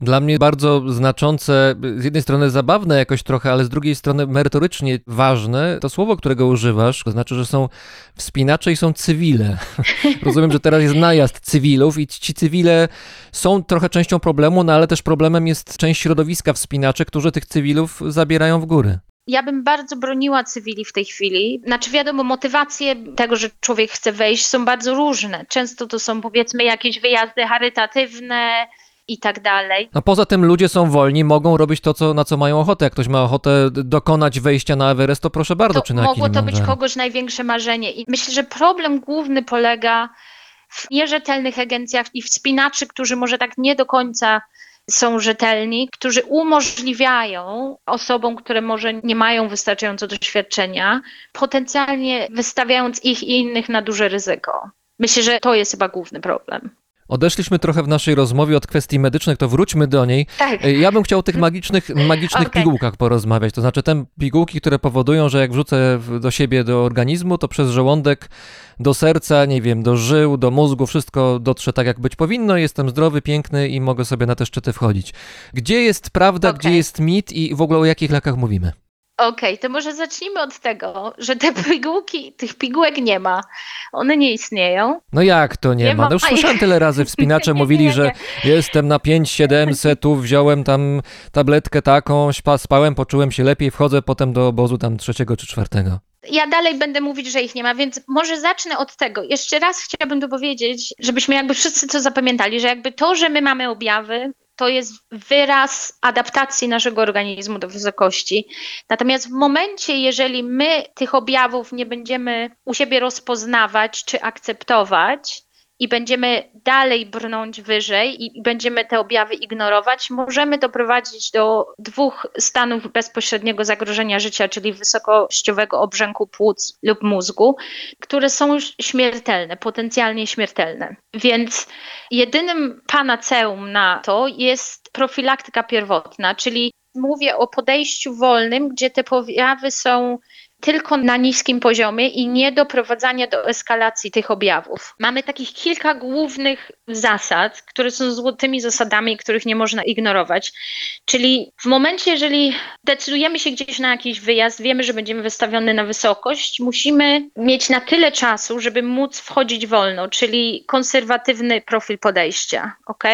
Dla mnie bardzo znaczące, z jednej strony zabawne jakoś trochę, ale z drugiej strony merytorycznie ważne, to słowo, którego używasz, to znaczy, że są wspinacze i są cywile. Rozumiem, że teraz jest najazd cywilów i ci cywile są trochę częścią problemu, no ale też problemem jest część środowiska wspinaczy, którzy tych cywilów zabierają w góry. Ja bym bardzo broniła cywili w tej chwili. Znaczy, wiadomo, motywacje tego, że człowiek chce wejść, są bardzo różne. Często to są, powiedzmy, jakieś wyjazdy charytatywne i tak dalej. No poza tym ludzie są wolni, mogą robić to, co, na co mają ochotę. Jak ktoś ma ochotę dokonać wejścia na Everest, to proszę bardzo, To czy na mogło to być kogoś największe marzenie. I myślę, że problem główny polega w nierzetelnych agencjach i wspinaczy, którzy może tak nie do końca są rzetelni, którzy umożliwiają osobom, które może nie mają wystarczająco doświadczenia, potencjalnie wystawiając ich i innych na duże ryzyko. Myślę, że to jest chyba główny problem. Odeszliśmy trochę w naszej rozmowie od kwestii medycznych, to wróćmy do niej. Tak. E, Ja bym chciał o tych magicznych, magicznych Okej. pigułkach porozmawiać. To znaczy te pigułki, które powodują, że jak wrzucę do siebie, do organizmu, to przez żołądek do serca, nie wiem, do żył, do mózgu, wszystko dotrze tak, jak być powinno. Jestem zdrowy, piękny i mogę sobie na te szczyty wchodzić. Gdzie jest prawda, Okej. gdzie jest mit i w ogóle o jakich lekach mówimy? Okej, to może zacznijmy od tego, że te pigułki, tych pigułek nie ma. One nie istnieją. No jak to nie, Nie ma? ma- No już słyszałem tyle razy, wspinacze Nie, mówili, nie, że jestem na 5-700, tu wziąłem tam tabletkę taką, śpa, spałem, poczułem się lepiej, wchodzę potem do obozu tam trzeciego czy czwartego. Ja dalej będę mówić, że ich nie ma, więc może zacznę od tego. Jeszcze raz chciałabym to powiedzieć, żebyśmy jakby wszyscy to zapamiętali, że jakby to, że my mamy objawy, to jest wyraz adaptacji naszego organizmu do wysokości. Natomiast w momencie, jeżeli my tych objawów nie będziemy u siebie rozpoznawać czy akceptować i będziemy dalej brnąć wyżej i, będziemy te objawy ignorować, możemy doprowadzić do dwóch stanów bezpośredniego zagrożenia życia, czyli wysokościowego obrzęku płuc lub mózgu, które są już śmiertelne, potencjalnie śmiertelne. Więc jedynym panaceum na to jest profilaktyka pierwotna, czyli mówię o podejściu wolnym, gdzie te objawy są tylko na niskim poziomie i nie doprowadzania do eskalacji tych objawów. Mamy takich kilka głównych zasad, które są złotymi zasadami, których nie można ignorować. Czyli w momencie, jeżeli decydujemy się gdzieś na jakiś wyjazd, wiemy, że będziemy wystawiony na wysokość, musimy mieć na tyle czasu, żeby móc wchodzić wolno, czyli konserwatywny profil podejścia. ok?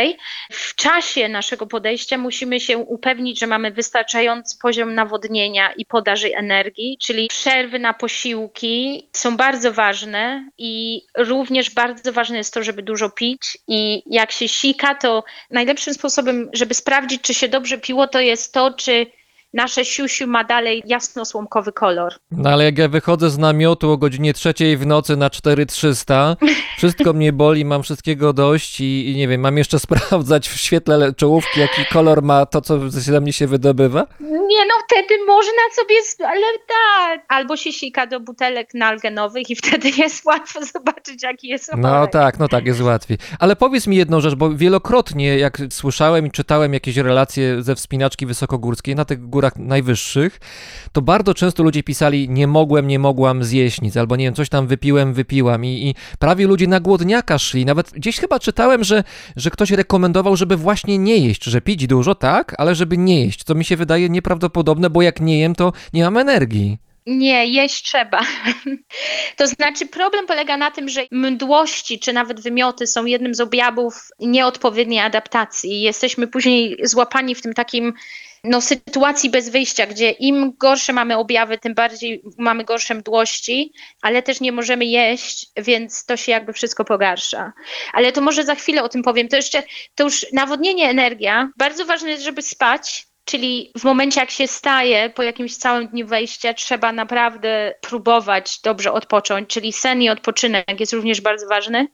W czasie naszego podejścia musimy się upewnić, że mamy wystarczający poziom nawodnienia i podaży energii, czyli przerwy na posiłki są bardzo ważne i również bardzo ważne jest to, żeby dużo pić i jak się sika, to najlepszym sposobem, żeby sprawdzić, czy się dobrze piło, to jest to, czy nasze siusiu ma dalej jasno-słomkowy kolor. No ale jak ja wychodzę z namiotu o godzinie trzeciej w nocy na 4300, wszystko mnie boli, mam wszystkiego dość i, i nie wiem, mam jeszcze sprawdzać w świetle le- czołówki, jaki kolor ma to, co ze mnie się wydobywa? Nie no, wtedy można sobie, ale tak. Albo się sika do butelek nalgenowych i wtedy jest łatwo zobaczyć, jaki jest No olej. tak, no tak, jest łatwiej. Ale powiedz mi jedną rzecz, bo wielokrotnie jak słyszałem i czytałem jakieś relacje ze wspinaczki wysokogórskiej na tych górach najwyższych, to bardzo często ludzie pisali nie mogłem, nie mogłam zjeść nic, albo nie wiem, coś tam wypiłem, wypiłam i, i prawie ludzie na głodniaka szli. Nawet gdzieś chyba czytałem, że, że ktoś rekomendował, żeby właśnie nie jeść, że pić dużo, tak, ale żeby nie jeść, co mi się wydaje nieprawdopodobne, bo jak nie jem, to nie mam energii. Nie, jeść trzeba. To znaczy, problem polega na tym, że mdłości czy nawet wymioty są jednym z objawów nieodpowiedniej adaptacji. Jesteśmy później złapani w tym takim no, sytuacji bez wyjścia, gdzie im gorsze mamy objawy, tym bardziej mamy gorsze mdłości, ale też nie możemy jeść, więc to się jakby wszystko pogarsza. Ale to może za chwilę o tym powiem. To jeszcze, to już nawodnienie, energia. Bardzo ważne jest, żeby spać. Czyli w momencie, jak się staje, po jakimś całym dniu wejścia, trzeba naprawdę próbować dobrze odpocząć. Czyli sen i odpoczynek jest również bardzo ważny.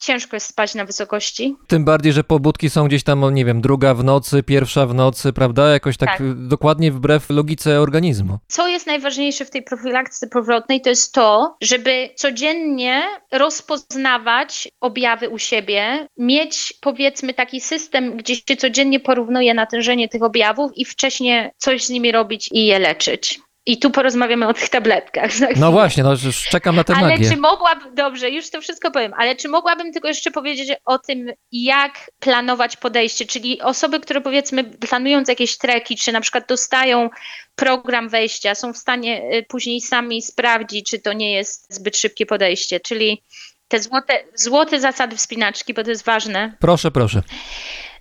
Ciężko jest spać na wysokości. Tym bardziej, że pobudki są gdzieś tam, o, nie wiem, druga w nocy, pierwsza w nocy, prawda? Jakoś tak, Tak. y, dokładnie wbrew logice organizmu. Co jest najważniejsze w tej profilaktyce powrotnej, to jest to, żeby codziennie rozpoznawać objawy u siebie, mieć powiedzmy taki system, gdzie się codziennie porównuje natężenie tych objawów i wcześniej coś z nimi robić i je leczyć. I tu porozmawiamy o tych tabletkach. za No właśnie, no już czekam na tę Ale magię. czy mogłabym, dobrze, już to wszystko powiem, ale czy mogłabym tylko jeszcze powiedzieć o tym, jak planować podejście, czyli osoby, które powiedzmy planując jakieś treki, czy na przykład dostają program wejścia, są w stanie y, później sami sprawdzić, czy to nie jest zbyt szybkie podejście, czyli te złote, złote zasady wspinaczki, bo to jest ważne, Proszę, proszę.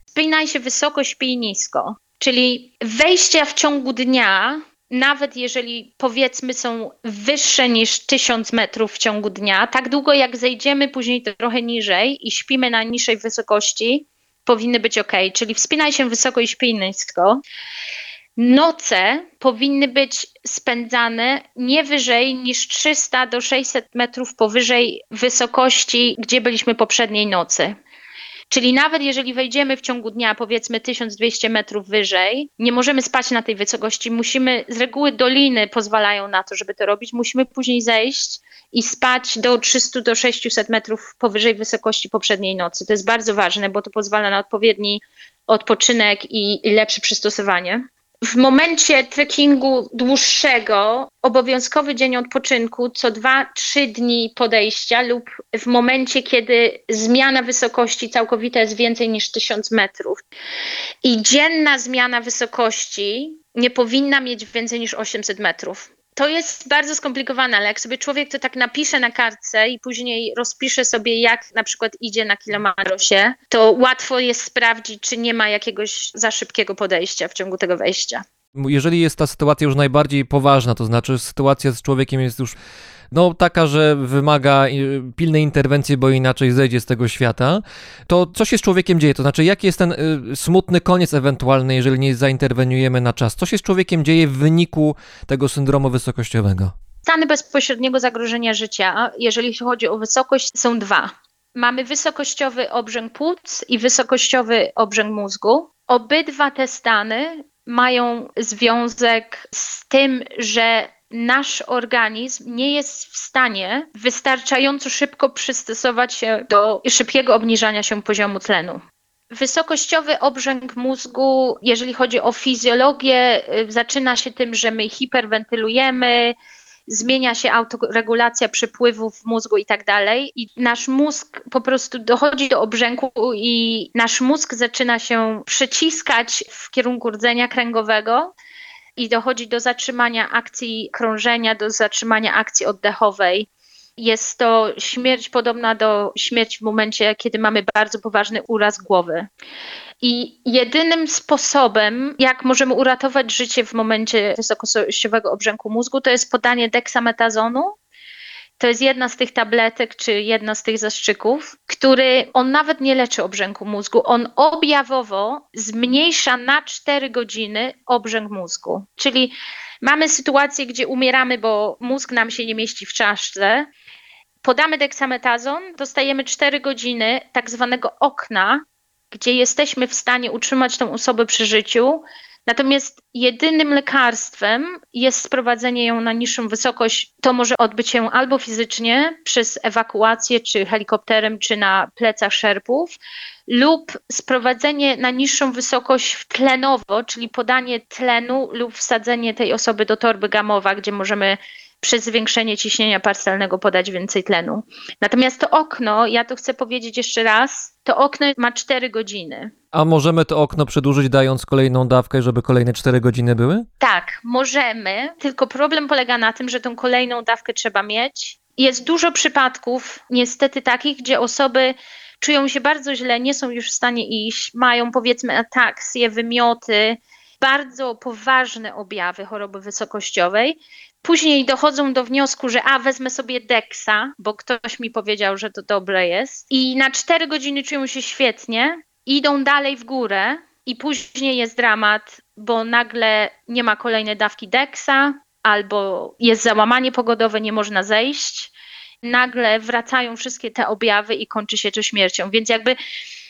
Spinaj się wysoko, śpij nisko. Czyli wejścia w ciągu dnia, nawet jeżeli powiedzmy są wyższe niż 1000 metrów w ciągu dnia, tak długo jak zejdziemy później trochę niżej i śpimy na niższej wysokości, powinny być ok. Czyli wspinaj się wysoko i śpij nisko. Noce powinny być spędzane nie wyżej niż 300 do 600 metrów powyżej wysokości, gdzie byliśmy poprzedniej nocy. Czyli nawet jeżeli wejdziemy w ciągu dnia powiedzmy 1200 metrów wyżej, nie możemy spać na tej wysokości, musimy, z reguły doliny pozwalają na to, żeby to robić, musimy później zejść i spać do 300 do 600 metrów powyżej wysokości poprzedniej nocy. To jest bardzo ważne, bo to pozwala na odpowiedni odpoczynek i, i lepsze przystosowanie. W momencie trekkingu dłuższego, obowiązkowy dzień odpoczynku co 2-3 dni podejścia lub w momencie, kiedy zmiana wysokości całkowita jest więcej niż 1000 metrów. I dzienna zmiana wysokości nie powinna mieć więcej niż 800 metrów. To jest bardzo skomplikowane, ale jak sobie człowiek to tak napisze na kartce i później rozpisze sobie, jak na przykład idzie na kilomarosie, to łatwo jest sprawdzić, czy nie ma jakiegoś za szybkiego podejścia w ciągu tego wejścia. Jeżeli jest ta sytuacja już najbardziej poważna, to znaczy sytuacja z człowiekiem jest już no, taka, że wymaga y, pilnej interwencji, bo inaczej zejdzie z tego świata, to co się z człowiekiem dzieje? To znaczy, jaki jest ten y, smutny koniec ewentualny, jeżeli nie zainterweniujemy na czas? Co się z człowiekiem dzieje w wyniku tego syndromu wysokościowego? Stany bezpośredniego zagrożenia życia, jeżeli chodzi o wysokość, są dwa. Mamy wysokościowy obrzęk płuc i wysokościowy obrzęk mózgu. Obydwa te stany mają związek z tym, że nasz organizm nie jest w stanie wystarczająco szybko przystosować się do szybkiego obniżania się poziomu tlenu. Wysokościowy obrzęk mózgu, jeżeli chodzi o fizjologię, y, zaczyna się tym, że my hiperwentylujemy, zmienia się autoregulacja przepływów mózgu i tak dalej. I nasz mózg po prostu dochodzi do obrzęku i nasz mózg zaczyna się przyciskać w kierunku rdzenia kręgowego i dochodzi do zatrzymania akcji krążenia, do zatrzymania akcji oddechowej. Jest to śmierć podobna do śmierci w momencie, kiedy mamy bardzo poważny uraz głowy. I jedynym sposobem, jak możemy uratować życie w momencie wysokościowego obrzęku mózgu, to jest podanie deksametazonu. To jest jedna z tych tabletek, czy jedna z tych zastrzyków, który on nawet nie leczy obrzęku mózgu. On objawowo zmniejsza na 4 godziny obrzęk mózgu. Czyli mamy sytuację, gdzie umieramy, bo mózg nam się nie mieści w czaszce. Podamy deksametazon, dostajemy 4 godziny tak zwanego okna, gdzie jesteśmy w stanie utrzymać tą osobę przy życiu. Natomiast jedynym lekarstwem jest sprowadzenie ją na niższą wysokość. To może odbyć się albo fizycznie przez ewakuację, czy helikopterem, czy na plecach szerpów, lub sprowadzenie na niższą wysokość tlenowo, czyli podanie tlenu lub wsadzenie tej osoby do torby gamowa, gdzie możemy przez zwiększenie ciśnienia parcelnego podać więcej tlenu. Natomiast to okno, ja to chcę powiedzieć jeszcze raz, to okno ma 4 godziny. A możemy to okno przedłużyć, dając kolejną dawkę, żeby kolejne 4 godziny były? Tak, możemy, tylko problem polega na tym, że tą kolejną dawkę trzeba mieć. Jest dużo przypadków, niestety takich, gdzie osoby czują się bardzo źle, nie są już w stanie iść, mają powiedzmy ataksje, wymioty, bardzo poważne objawy choroby wysokościowej. Później dochodzą do wniosku, że a wezmę sobie deksa, bo ktoś mi powiedział, że to dobre jest. I na 4 godziny czują się świetnie, idą dalej w górę i później jest dramat, bo nagle nie ma kolejnej dawki deksa, albo jest załamanie pogodowe, nie można zejść. Nagle wracają wszystkie te objawy i kończy się to śmiercią. Więc jakby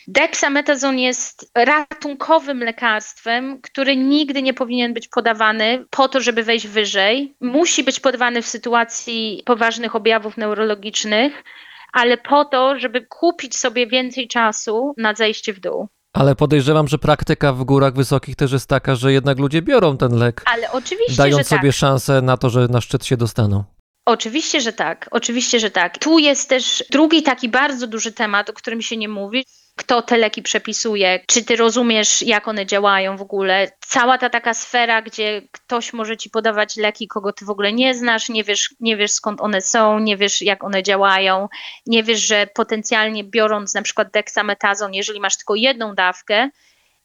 Dexametazon jest ratunkowym lekarstwem, który nigdy nie powinien być podawany po to, żeby wejść wyżej. Musi być podawany w sytuacji poważnych objawów neurologicznych, ale po to, żeby kupić sobie więcej czasu na zejście w dół. Ale podejrzewam, że praktyka w górach wysokich też jest taka, że jednak ludzie biorą ten lek, Ale oczywiście, dając sobie tak. szansę na to, że na szczyt się dostaną. Oczywiście, że tak. Oczywiście, że tak. Tu jest też drugi taki bardzo duży temat, o którym się nie mówi. Kto te leki przepisuje? Czy ty rozumiesz, jak one działają w ogóle? Cała ta taka sfera, gdzie ktoś może ci podawać leki, kogo ty w ogóle nie znasz, nie wiesz, nie wiesz skąd one są, nie wiesz, jak one działają, nie wiesz, że potencjalnie biorąc na przykład deksametazon, jeżeli masz tylko jedną dawkę,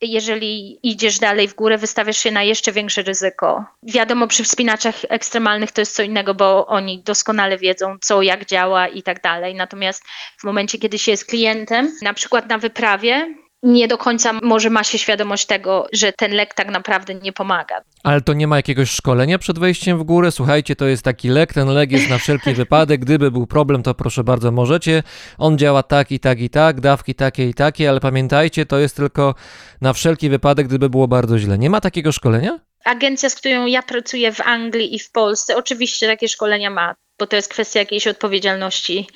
jeżeli idziesz dalej w górę, wystawiasz się na jeszcze większe ryzyko. Wiadomo, przy wspinaczach ekstremalnych to jest co innego, bo oni doskonale wiedzą, co, jak działa i tak dalej. Natomiast w momencie, kiedy się jest klientem, na przykład na wyprawie, nie do końca może ma się świadomość tego, że ten lek tak naprawdę nie pomaga. Ale to nie ma jakiegoś szkolenia przed wejściem w górę? Słuchajcie, to jest taki lek, ten lek jest na wszelki wypadek, gdyby był problem, to proszę bardzo, możecie. On działa tak i tak i tak, dawki takie i takie, ale pamiętajcie, to jest tylko na wszelki wypadek, gdyby było bardzo źle. Nie ma takiego szkolenia? Agencja, z którą ja pracuję w Anglii i w Polsce, oczywiście takie szkolenia ma, bo to jest kwestia jakiejś odpowiedzialności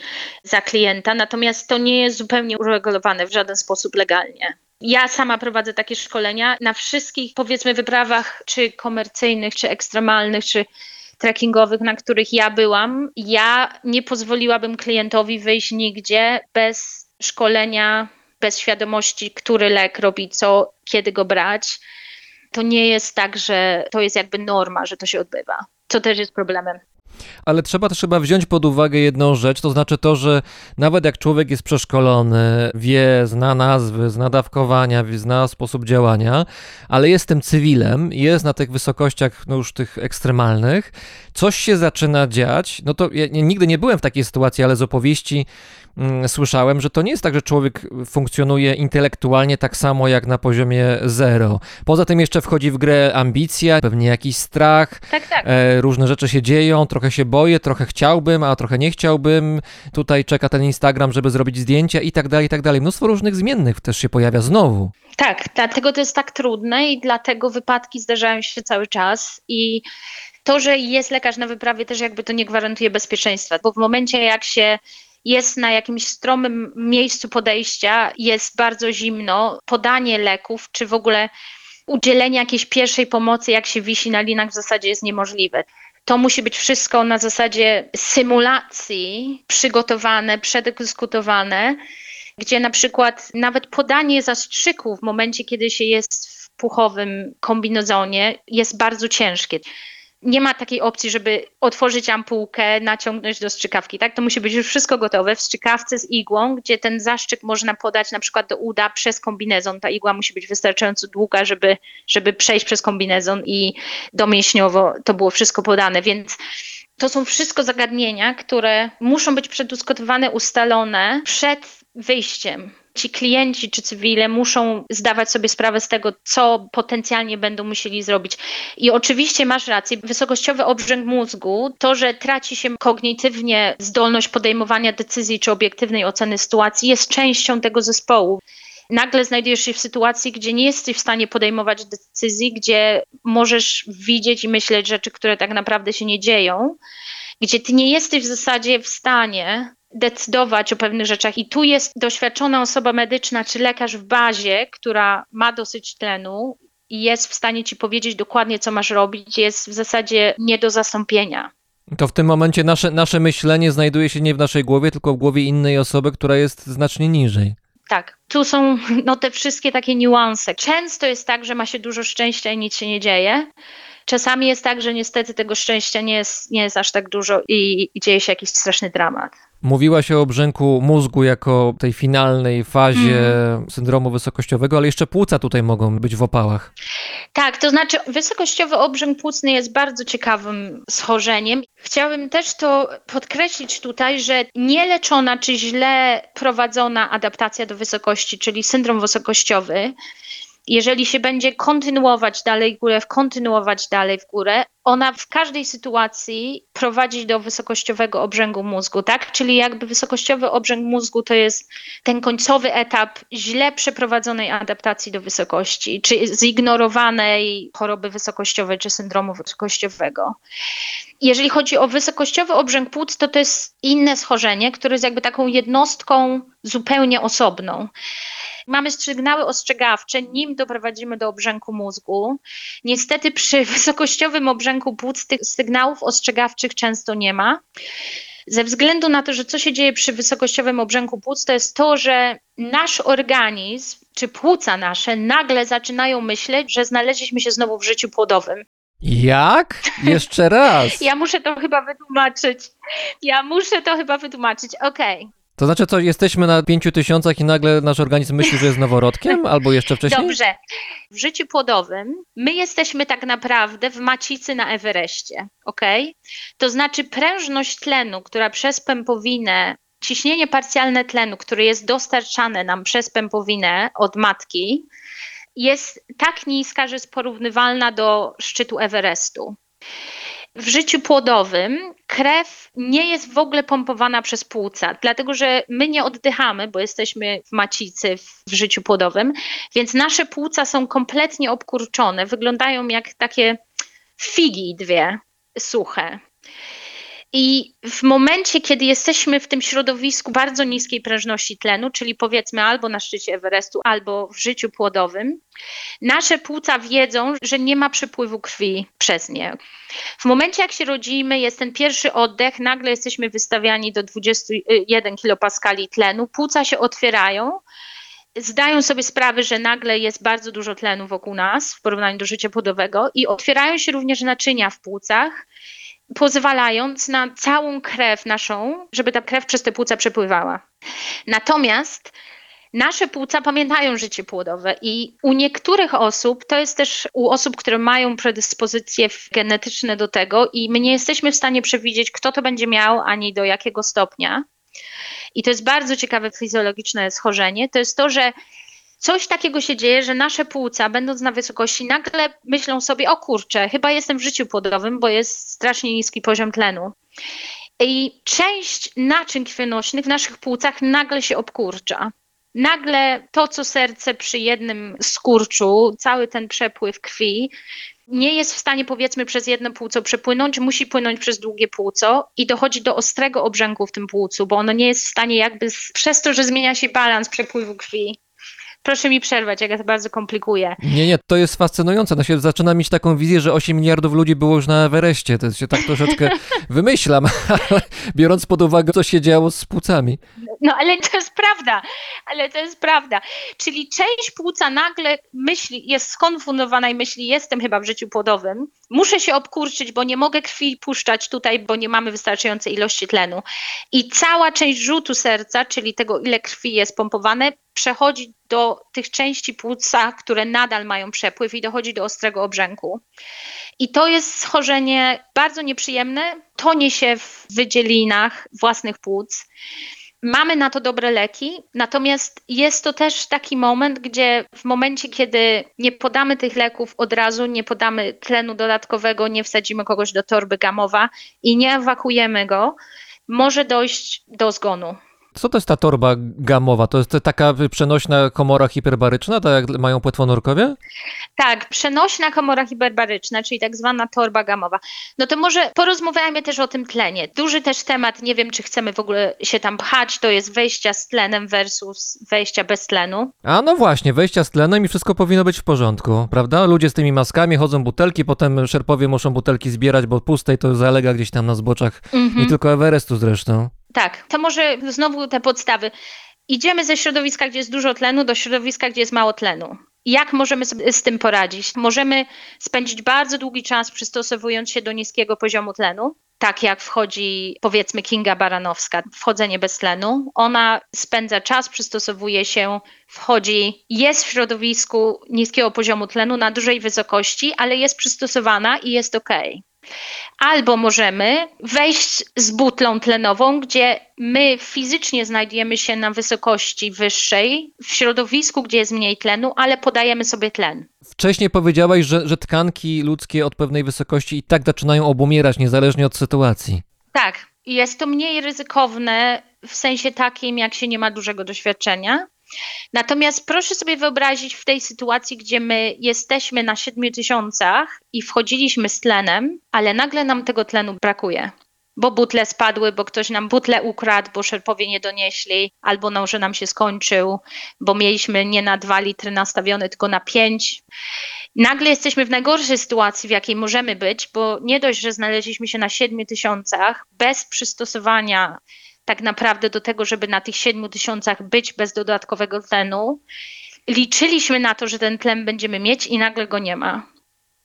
za klienta, natomiast to nie jest zupełnie uregulowane w żaden sposób legalnie. Ja sama prowadzę takie szkolenia na wszystkich, powiedzmy, wyprawach, czy komercyjnych, czy ekstremalnych, czy trekkingowych, na których ja byłam. Ja nie pozwoliłabym klientowi wyjść nigdzie bez szkolenia, bez świadomości, który lek robi co, kiedy go brać to nie jest tak, że to jest jakby norma, że to się odbywa. Co też jest problemem. Ale trzeba też chyba wziąć pod uwagę jedną rzecz, to znaczy to, że nawet jak człowiek jest przeszkolony, wie, zna nazwy, zna dawkowania, zna sposób działania, ale jest tym cywilem, jest na tych wysokościach, no już tych ekstremalnych, coś się zaczyna dziać, no to ja nigdy nie byłem w takiej sytuacji, ale z opowieści słyszałem, że to nie jest tak, że człowiek funkcjonuje intelektualnie tak samo jak na poziomie zero. Poza tym jeszcze wchodzi w grę ambicja, pewnie jakiś strach, Tak, tak. e, różne rzeczy się dzieją, trochę trochę się boję, trochę chciałbym, a trochę nie chciałbym. Tutaj czeka ten Instagram, żeby zrobić zdjęcia i tak dalej, i tak dalej. Mnóstwo różnych zmiennych też się pojawia znowu. Tak, dlatego to jest tak trudne i dlatego wypadki zdarzają się cały czas i to, że jest lekarz na wyprawie też jakby to nie gwarantuje bezpieczeństwa, bo w momencie jak się jest na jakimś stromym miejscu podejścia, jest bardzo zimno, podanie leków, czy w ogóle udzielenie jakiejś pierwszej pomocy, jak się wisi na linach, w zasadzie jest niemożliwe. To musi być wszystko na zasadzie symulacji, przygotowane, przedyskutowane, gdzie na przykład nawet podanie zastrzyku w momencie, kiedy się jest w puchowym kombinezonie, jest bardzo ciężkie nie ma takiej opcji, żeby otworzyć ampułkę, naciągnąć do strzykawki, tak? To musi być już wszystko gotowe w strzykawce z igłą, gdzie ten zaszczyk można podać na przykład do uda przez kombinezon. Ta igła musi być wystarczająco długa, żeby, żeby przejść przez kombinezon i domięśniowo to było wszystko podane, więc to są wszystko zagadnienia, które muszą być przedyskutowane, ustalone przed wyjściem ci klienci czy cywile muszą zdawać sobie sprawę z tego, co potencjalnie będą musieli zrobić. I oczywiście masz rację, wysokościowy obrzęk mózgu, to, że traci się kognitywnie zdolność podejmowania decyzji czy obiektywnej oceny sytuacji, jest częścią tego zespołu nagle znajdujesz się w sytuacji, gdzie nie jesteś w stanie podejmować decyzji, gdzie możesz widzieć i myśleć rzeczy, które tak naprawdę się nie dzieją, gdzie ty nie jesteś w zasadzie w stanie decydować o pewnych rzeczach. I tu jest doświadczona osoba medyczna czy lekarz w bazie, która ma dosyć tlenu i jest w stanie ci powiedzieć dokładnie, co masz robić, jest w zasadzie nie do zastąpienia. To w tym momencie nasze, nasze myślenie znajduje się nie w naszej głowie, tylko w głowie innej osoby, która jest znacznie niżej. Tak, tu są no, te wszystkie takie niuanse. Często jest tak, że ma się dużo szczęścia i nic się nie dzieje. Czasami jest tak, że niestety tego szczęścia nie jest, nie jest aż tak dużo i, i dzieje się jakiś straszny dramat. Mówiłaś o obrzęku mózgu jako tej finalnej fazie mm. syndromu wysokościowego, ale jeszcze płuca tutaj mogą być w opałach. Tak, to znaczy wysokościowy obrzęk płucny jest bardzo ciekawym schorzeniem. Chciałabym też to podkreślić tutaj, że nieleczona czy źle prowadzona adaptacja do wysokości, czyli syndrom wysokościowy, jeżeli się będzie kontynuować dalej w górę, kontynuować dalej w górę, ona w każdej sytuacji prowadzi do wysokościowego obrzęgu mózgu, tak? Czyli jakby wysokościowy obrzęk mózgu to jest ten końcowy etap źle przeprowadzonej adaptacji do wysokości, czy zignorowanej choroby wysokościowej, czy syndromu wysokościowego. Jeżeli chodzi o wysokościowy obrzęk płuc, to to jest inne schorzenie, które jest jakby taką jednostką zupełnie osobną. Mamy sygnały ostrzegawcze, nim doprowadzimy do obrzęku mózgu. Niestety przy wysokościowym obrzęku płuc tych sygnałów ostrzegawczych często nie ma. Ze względu na to, że co się dzieje przy wysokościowym obrzęku płuc, to jest to, że nasz organizm czy płuca nasze nagle zaczynają myśleć, że znaleźliśmy się znowu w życiu płodowym. Jak? Jeszcze raz. ja muszę to chyba wytłumaczyć. Ja muszę to chyba wytłumaczyć. Okej. Okay. To znaczy, co jesteśmy na pięciu tysiącach i nagle nasz organizm myśli, że jest noworodkiem, albo jeszcze wcześniej? Dobrze. W życiu płodowym my jesteśmy tak naprawdę w macicy na Everestie, ok? To znaczy prężność tlenu, która przez pępowinę, ciśnienie parcjalne tlenu, które jest dostarczane nam przez pępowinę od matki, jest tak niska, że jest porównywalna do szczytu Everestu w życiu płodowym krew nie jest w ogóle pompowana przez płuca, dlatego że my nie oddychamy, bo jesteśmy w macicy w życiu płodowym, więc nasze płuca są kompletnie obkurczone, wyglądają jak takie figi dwie suche. I w momencie, kiedy jesteśmy w tym środowisku bardzo niskiej prężności tlenu, czyli powiedzmy albo na szczycie Everestu, albo w życiu płodowym, nasze płuca wiedzą, że nie ma przepływu krwi przez nie. W momencie, jak się rodzimy, jest ten pierwszy oddech, nagle jesteśmy wystawiani do 21 kilopaskali tlenu, płuca się otwierają zdają sobie sprawę, że nagle jest bardzo dużo tlenu wokół nas w porównaniu do życia płodowego i otwierają się również naczynia w płucach pozwalając na całą krew naszą, żeby ta krew przez te płuca przepływała. Natomiast nasze płuca pamiętają życie płodowe i u niektórych osób, to jest też u osób, które mają predyspozycje genetyczne do tego i my nie jesteśmy w stanie przewidzieć, kto to będzie miał, ani do jakiego stopnia. I to jest bardzo ciekawe fizjologiczne schorzenie, to jest to, że coś takiego się dzieje, że nasze płuca, będąc na wysokości, nagle myślą sobie, o kurczę, chyba jestem w życiu płodowym, bo jest strasznie niski poziom tlenu. I część naczyń krwionośnych w naszych płucach nagle się obkurcza. Nagle to, co serce przy jednym skurczu, cały ten przepływ krwi, nie jest w stanie powiedzmy przez jedno płuco przepłynąć, musi płynąć przez długie płuco i dochodzi do ostrego obrzęku w tym płucu, bo ono nie jest w stanie jakby przez to, że zmienia się balans przepływu krwi. Proszę mi przerwać, jak ja to bardzo komplikuję. Nie, nie, to jest fascynujące. No się zaczyna mieć taką wizję, że 8 miliardów ludzi było już na Everestie. To się tak troszeczkę wymyślam, biorąc pod uwagę, co się działo z płucami. No ale to jest prawda, ale to jest prawda. Czyli część płuca nagle myśli, jest skonfundowana i myśli, jestem chyba w życiu płodowym, muszę się obkurczyć, bo nie mogę krwi puszczać tutaj, bo nie mamy wystarczającej ilości tlenu. I cała część rzutu serca, czyli tego, ile krwi jest pompowane, przechodzi do tych części płuca, które nadal mają przepływ i dochodzi do ostrego obrzęku. I to jest schorzenie bardzo nieprzyjemne, tonie się w wydzielinach własnych płuc. Mamy na to dobre leki, natomiast jest to też taki moment, gdzie w momencie, kiedy nie podamy tych leków od razu, nie podamy tlenu dodatkowego, nie wsadzimy kogoś do torby gamowa i nie ewakuujemy go, może dojść do zgonu. Co to jest ta torba gamowa? To jest taka przenośna komora hiperbaryczna, tak jak mają płetwonurkowie? Tak, przenośna komora hiperbaryczna, czyli tak zwana torba gamowa. No to może porozmawiajmy też o tym tlenie. Duży też temat, nie wiem czy chcemy w ogóle się tam pchać, to jest wejścia z tlenem versus wejścia bez tlenu. A no właśnie, wejścia z tlenem i wszystko powinno być w porządku, prawda? Ludzie z tymi maskami chodzą butelki, potem szerpowie muszą butelki zbierać, bo pustej to zalega gdzieś tam na zboczach, nie tylko Everestu zresztą. Tak, to może znowu te podstawy. Idziemy ze środowiska, gdzie jest dużo tlenu, do środowiska, gdzie jest mało tlenu. Jak możemy sobie z tym poradzić? Możemy spędzić bardzo długi czas przystosowując się do niskiego poziomu tlenu, tak jak wchodzi powiedzmy Kinga Baranowska, wchodzenie bez tlenu. Ona spędza czas, przystosowuje się, wchodzi, jest w środowisku niskiego poziomu tlenu na dużej wysokości, ale jest przystosowana i jest ok. Albo możemy wejść z butlą tlenową, gdzie my fizycznie znajdujemy się na wysokości wyższej, w środowisku, gdzie jest mniej tlenu, ale podajemy sobie tlen. Wcześniej powiedziałaś, że, że tkanki ludzkie od pewnej wysokości i tak zaczynają obumierać, niezależnie od sytuacji. Tak, jest to mniej ryzykowne w sensie takim, jak się nie ma dużego doświadczenia. Natomiast proszę sobie wyobrazić w tej sytuacji, gdzie my jesteśmy na 7 tysiącach i wchodziliśmy z tlenem, ale nagle nam tego tlenu brakuje. Bo butle spadły, bo ktoś nam butle ukradł, bo szerpowie nie donieśli, albo no, że nam się skończył, bo mieliśmy nie na 2 litry nastawione, tylko na 5. Nagle jesteśmy w najgorszej sytuacji, w jakiej możemy być, bo nie dość, że znaleźliśmy się na 7 tysiącach bez przystosowania tak naprawdę do tego, żeby na tych 7 tysiącach być bez dodatkowego tlenu. Liczyliśmy na to, że ten tlen będziemy mieć i nagle go nie ma.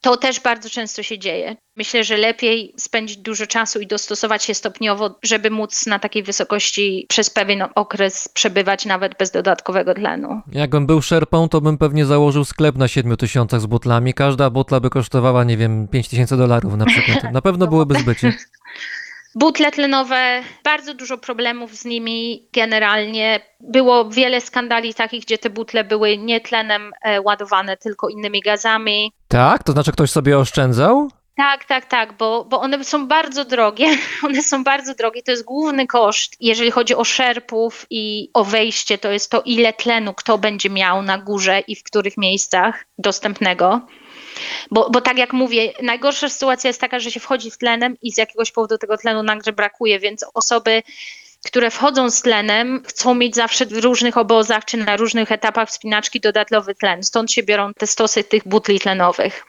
To też bardzo często się dzieje. Myślę, że lepiej spędzić dużo czasu i dostosować się stopniowo, żeby móc na takiej wysokości przez pewien okres przebywać nawet bez dodatkowego tlenu. Jakbym był szerpą, to bym pewnie założył sklep na 7 tysiącach z butlami. Każda butla by kosztowała, nie wiem, 5 tysięcy dolarów na przykład. Na pewno byłyby zbycie. Butle tlenowe, bardzo dużo problemów z nimi generalnie. Było wiele skandali takich, gdzie te butle były nie tlenem e, ładowane, tylko innymi gazami. Tak? To znaczy ktoś sobie oszczędzał? Tak, tak, tak, bo, bo one są bardzo drogie. One są bardzo drogie. To jest główny koszt, jeżeli chodzi o szerpów i o wejście, to jest to, ile tlenu kto będzie miał na górze i w których miejscach dostępnego. Bo, bo tak jak mówię, najgorsza sytuacja jest taka, że się wchodzi z tlenem i z jakiegoś powodu tego tlenu nagle brakuje, więc osoby, które wchodzą z tlenem, chcą mieć zawsze w różnych obozach czy na różnych etapach wspinaczki dodatkowy tlen. Stąd się biorą te stosy tych butli tlenowych.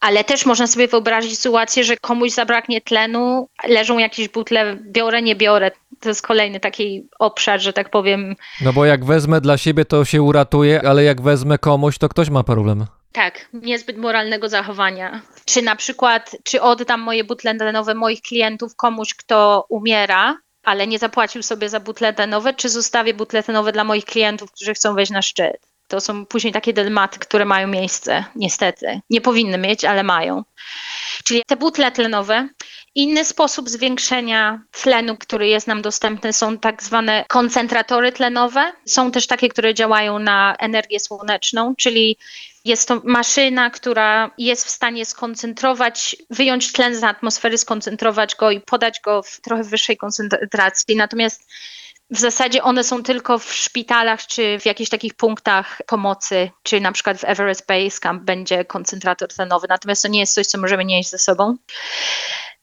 Ale też można sobie wyobrazić sytuację, że komuś zabraknie tlenu, leżą jakieś butle, biorę, nie biorę. To jest kolejny taki obszar, że tak powiem. No bo jak wezmę dla siebie, to się uratuje, ale jak wezmę komuś, to ktoś ma problem. Tak, niezbyt moralnego zachowania. Czy na przykład, czy oddam moje butle tlenowe moich klientów komuś, kto umiera, ale nie zapłacił sobie za butle tlenowe, czy zostawię butle tlenowe dla moich klientów, którzy chcą wejść na szczyt? To są później takie dylematy, które mają miejsce, niestety. Nie powinny mieć, ale mają. Czyli te butle tlenowe. Inny sposób zwiększenia tlenu, który jest nam dostępny, są tak zwane koncentratory tlenowe. Są też takie, które działają na energię słoneczną, czyli jest to maszyna, która jest w stanie skoncentrować, wyjąć tlen z atmosfery, skoncentrować go i podać go w trochę wyższej koncentracji. Natomiast w zasadzie one są tylko w szpitalach czy w jakichś takich punktach pomocy, czy na przykład w Everest Base Camp będzie koncentrator tlenowy. Natomiast to nie jest coś, co możemy nieść ze sobą.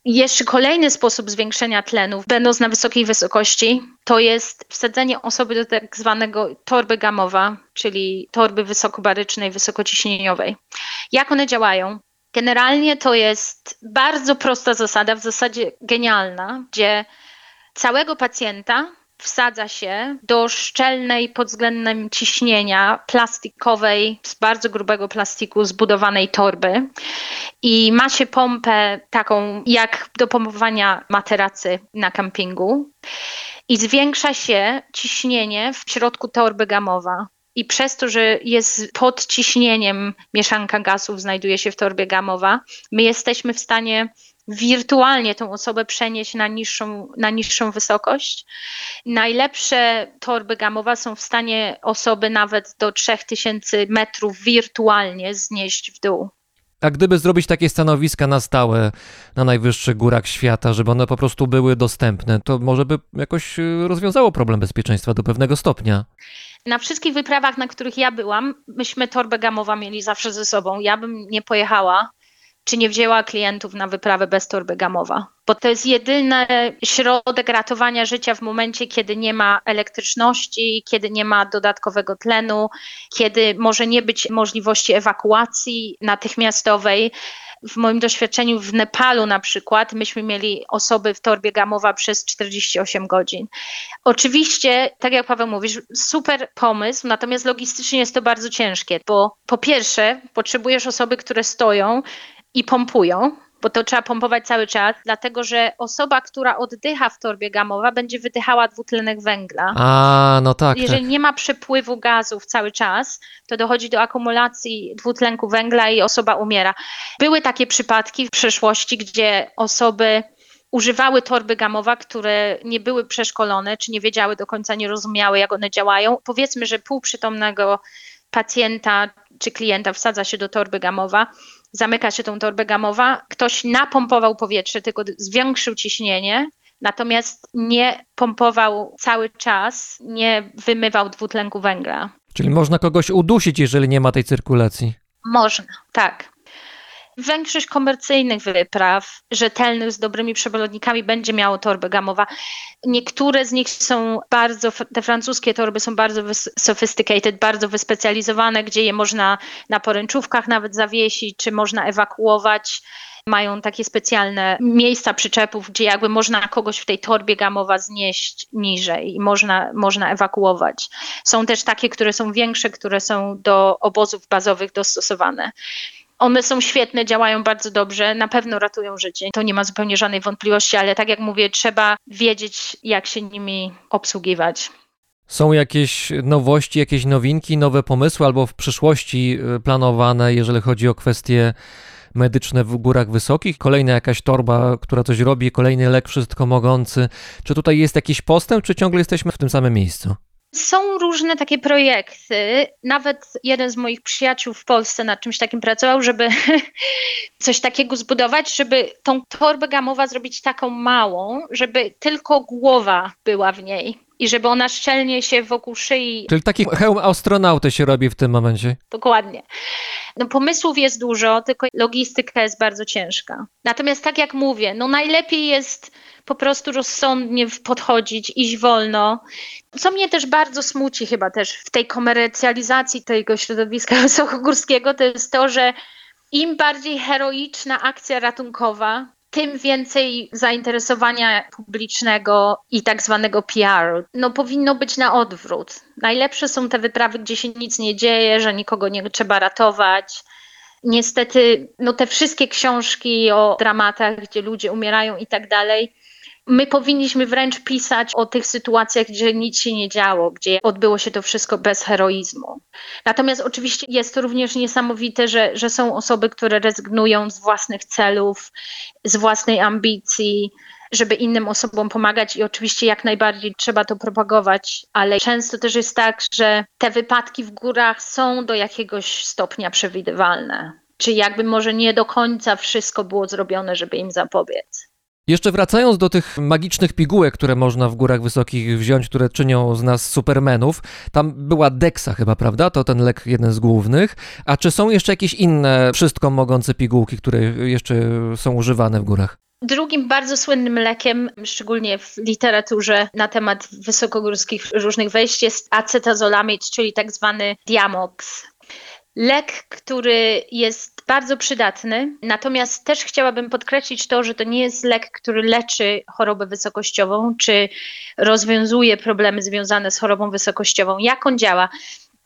Jeszcze kolejny sposób zwiększenia tlenu, będąc na wysokiej wysokości, to jest wsadzenie osoby do tak zwanego torby gamowa, czyli torby wysokobarycznej, wysokociśnieniowej. Jak one działają? Generalnie to jest bardzo prosta zasada, w zasadzie genialna, gdzie całego pacjenta wsadza się do szczelnej pod względem ciśnienia plastikowej, z bardzo grubego plastiku zbudowanej torby i ma się pompę taką jak do pompowania materacy na kampingu i zwiększa się ciśnienie w środku torby gamowa. I przez to, że jest pod ciśnieniem mieszanka gazów, znajduje się w torbie gamowa, my jesteśmy w stanie wirtualnie tą osobę przenieść na niższą, na niższą wysokość. Najlepsze torby gamowe są w stanie osoby nawet do 3000 metrów wirtualnie znieść w dół. A gdyby zrobić takie stanowiska na stałe na najwyższych górach świata, żeby one po prostu były dostępne, to może by jakoś y, rozwiązało problem bezpieczeństwa do pewnego stopnia. Na wszystkich wyprawach, na których ja byłam, myśmy torbę gamową mieli zawsze ze sobą. Ja bym nie pojechała czy nie wzięła klientów na wyprawę bez torby gamowa. Bo to jest jedyny środek ratowania życia w momencie, kiedy nie ma elektryczności, kiedy nie ma dodatkowego tlenu, kiedy może nie być możliwości ewakuacji natychmiastowej. W moim doświadczeniu w Nepalu na przykład myśmy mieli osoby w torbie gamowa przez 48 godzin. Oczywiście, tak jak Paweł mówisz, super pomysł, natomiast logistycznie jest to bardzo ciężkie, bo po pierwsze potrzebujesz osoby, które stoją i pompują, bo to trzeba pompować cały czas, dlatego że osoba, która oddycha w torbie gamowa, będzie wydychała dwutlenek węgla. A, no tak. Jeżeli tak. nie ma przepływu gazów cały czas, to dochodzi do akumulacji dwutlenku węgla i osoba umiera. Były takie przypadki w przeszłości, gdzie osoby używały torby gamowa, które nie były przeszkolone, czy nie wiedziały do końca, nie rozumiały, jak one działają. Powiedzmy, że półprzytomnego pacjenta czy klienta wsadza się do torby gamowa, zamyka się tą torbę gamowa, ktoś napompował powietrze, tylko zwiększył ciśnienie, natomiast nie pompował cały czas, nie wymywał dwutlenku węgla. Czyli można kogoś udusić, jeżeli nie ma tej cyrkulacji. Można, tak. Większość komercyjnych wypraw, rzetelnych, z dobrymi przewodnikami, będzie miało torbę gamowa. Niektóre z nich są bardzo, te francuskie torby są bardzo sophisticated, bardzo wyspecjalizowane, gdzie je można na poręczówkach nawet zawiesić, czy można ewakuować. Mają takie specjalne miejsca przyczepów, gdzie jakby można kogoś w tej torbie gamowa znieść niżej i można, można ewakuować. Są też takie, które są większe, które są do obozów bazowych dostosowane. One są świetne, działają bardzo dobrze, na pewno ratują życie. To nie ma zupełnie żadnej wątpliwości, ale tak jak mówię, trzeba wiedzieć, jak się nimi obsługiwać. Są jakieś nowości, jakieś nowinki, nowe pomysły albo w przyszłości y, planowane, jeżeli chodzi o kwestie medyczne w górach wysokich? Kolejna jakaś torba, która coś robi, kolejny lek wszystko mogący. Czy tutaj jest jakiś postęp, czy ciągle jesteśmy w tym samym miejscu? Są różne takie projekty. Nawet jeden z moich przyjaciół w Polsce nad czymś takim pracował, żeby coś takiego zbudować, żeby tą torbę gamowa zrobić taką małą, żeby tylko głowa była w niej i żeby ona szczelnie się wokół szyi. Czyli taki hełm astronauty się robi w tym momencie. Dokładnie. No pomysłów jest dużo, tylko logistyka jest bardzo ciężka. Natomiast tak jak mówię, no najlepiej jest po prostu rozsądnie podchodzić, iść wolno. Co mnie też bardzo smuci chyba też w tej komercjalizacji tego środowiska wysokogórskiego, to jest to, że im bardziej heroiczna akcja ratunkowa, tym więcej zainteresowania publicznego i tak zwanego PR. No powinno być na odwrót. Najlepsze są te wyprawy, gdzie się nic nie dzieje, że nikogo nie trzeba ratować. Niestety, no te wszystkie książki o dramatach, gdzie ludzie umierają i tak dalej, My powinniśmy wręcz pisać o tych sytuacjach, gdzie nic się nie działo, gdzie odbyło się to wszystko bez heroizmu. Natomiast oczywiście jest to również niesamowite, że, że są osoby, które rezygnują z własnych celów, z własnej ambicji, żeby innym osobom pomagać i oczywiście jak najbardziej trzeba to propagować, ale często też jest tak, że te wypadki w górach są do jakiegoś stopnia przewidywalne. Czy jakby może nie do końca wszystko było zrobione, żeby im zapobiec. Jeszcze wracając do tych magicznych pigułek, które można w górach wysokich wziąć, które czynią z nas supermenów, tam była Dexa chyba, prawda? To ten lek jeden z głównych. A czy są jeszcze jakieś inne wszystko mogące pigułki, które jeszcze są używane w górach? Drugim bardzo słynnym lekiem, szczególnie w literaturze na temat wysokogórskich różnych wejść, jest acetazolamid, czyli tak zwany Diamox. Lek, który jest bardzo przydatny, natomiast też chciałabym podkreślić to, że to nie jest lek, który leczy chorobę wysokościową, czy rozwiązuje problemy związane z chorobą wysokościową. Jak on działa?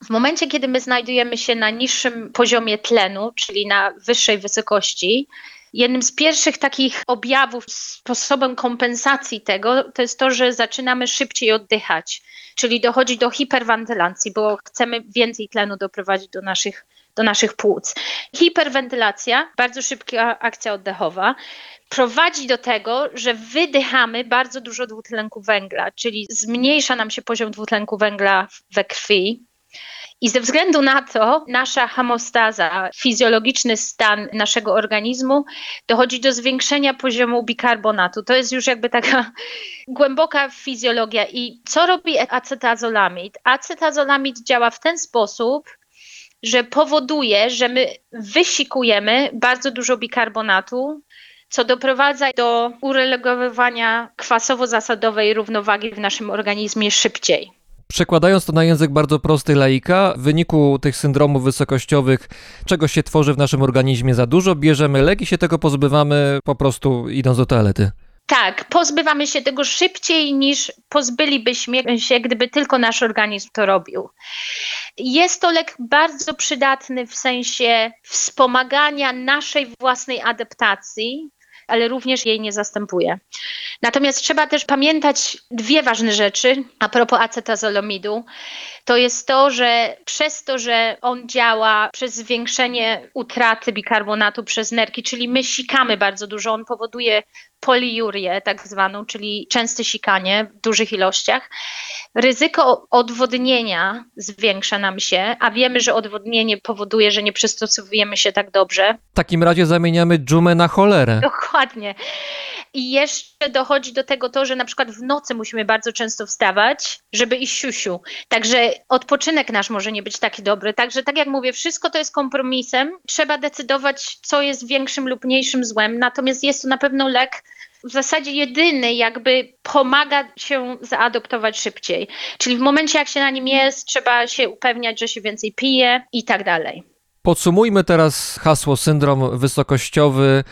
W momencie, kiedy my znajdujemy się na niższym poziomie tlenu, czyli na wyższej wysokości, jednym z pierwszych takich objawów, sposobem kompensacji tego, to jest to, że zaczynamy szybciej oddychać, czyli dochodzi do hiperwentylacji, bo chcemy więcej tlenu doprowadzić do naszych, do naszych płuc. Hiperwentylacja, bardzo szybka akcja oddechowa, prowadzi do tego, że wydychamy bardzo dużo dwutlenku węgla, czyli zmniejsza nam się poziom dwutlenku węgla we krwi. I ze względu na to nasza homostaza, fizjologiczny stan naszego organizmu dochodzi do zwiększenia poziomu bikarbonatu. To jest już jakby taka głęboka fizjologia. I co robi acetazolamid? Acetazolamid działa w ten sposób, że powoduje, że my wysikujemy bardzo dużo bikarbonatu, co doprowadza do uregulowania kwasowo-zasadowej równowagi w naszym organizmie szybciej. Przekładając to na język bardzo prosty laika, w wyniku tych syndromów wysokościowych, czego się tworzy w naszym organizmie za dużo, bierzemy lek i się tego pozbywamy po prostu idąc do toalety. Tak, pozbywamy się tego szybciej niż pozbylibyśmy się, gdyby tylko nasz organizm to robił. Jest to lek bardzo przydatny w sensie wspomagania naszej własnej adaptacji, ale również jej nie zastępuje. Natomiast trzeba też pamiętać dwie ważne rzeczy a propos acetazolomidu. To jest to, że przez to, że on działa przez zwiększenie utraty bikarbonatu przez nerki, czyli my sikamy bardzo dużo, on powoduje poliurię tak zwaną, czyli częste sikanie w dużych ilościach. Ryzyko odwodnienia zwiększa nam się, a wiemy, że odwodnienie powoduje, że nie przystosowujemy się tak dobrze. W takim razie zamieniamy dżumę na cholerę. Dokładnie. I jeszcze dochodzi do tego to, że na przykład w nocy musimy bardzo często wstawać, żeby iść siusiu. Także odpoczynek nasz może nie być taki dobry. Także tak jak mówię, wszystko to jest kompromisem. Trzeba decydować, co jest większym lub mniejszym złem. Natomiast jest to na pewno lek, w zasadzie jedyny jakby pomaga się zaadoptować szybciej. Czyli w momencie, jak się na nim jest, trzeba się upewniać, że się więcej pije i tak dalej. Podsumujmy teraz hasło syndrom wysokościowy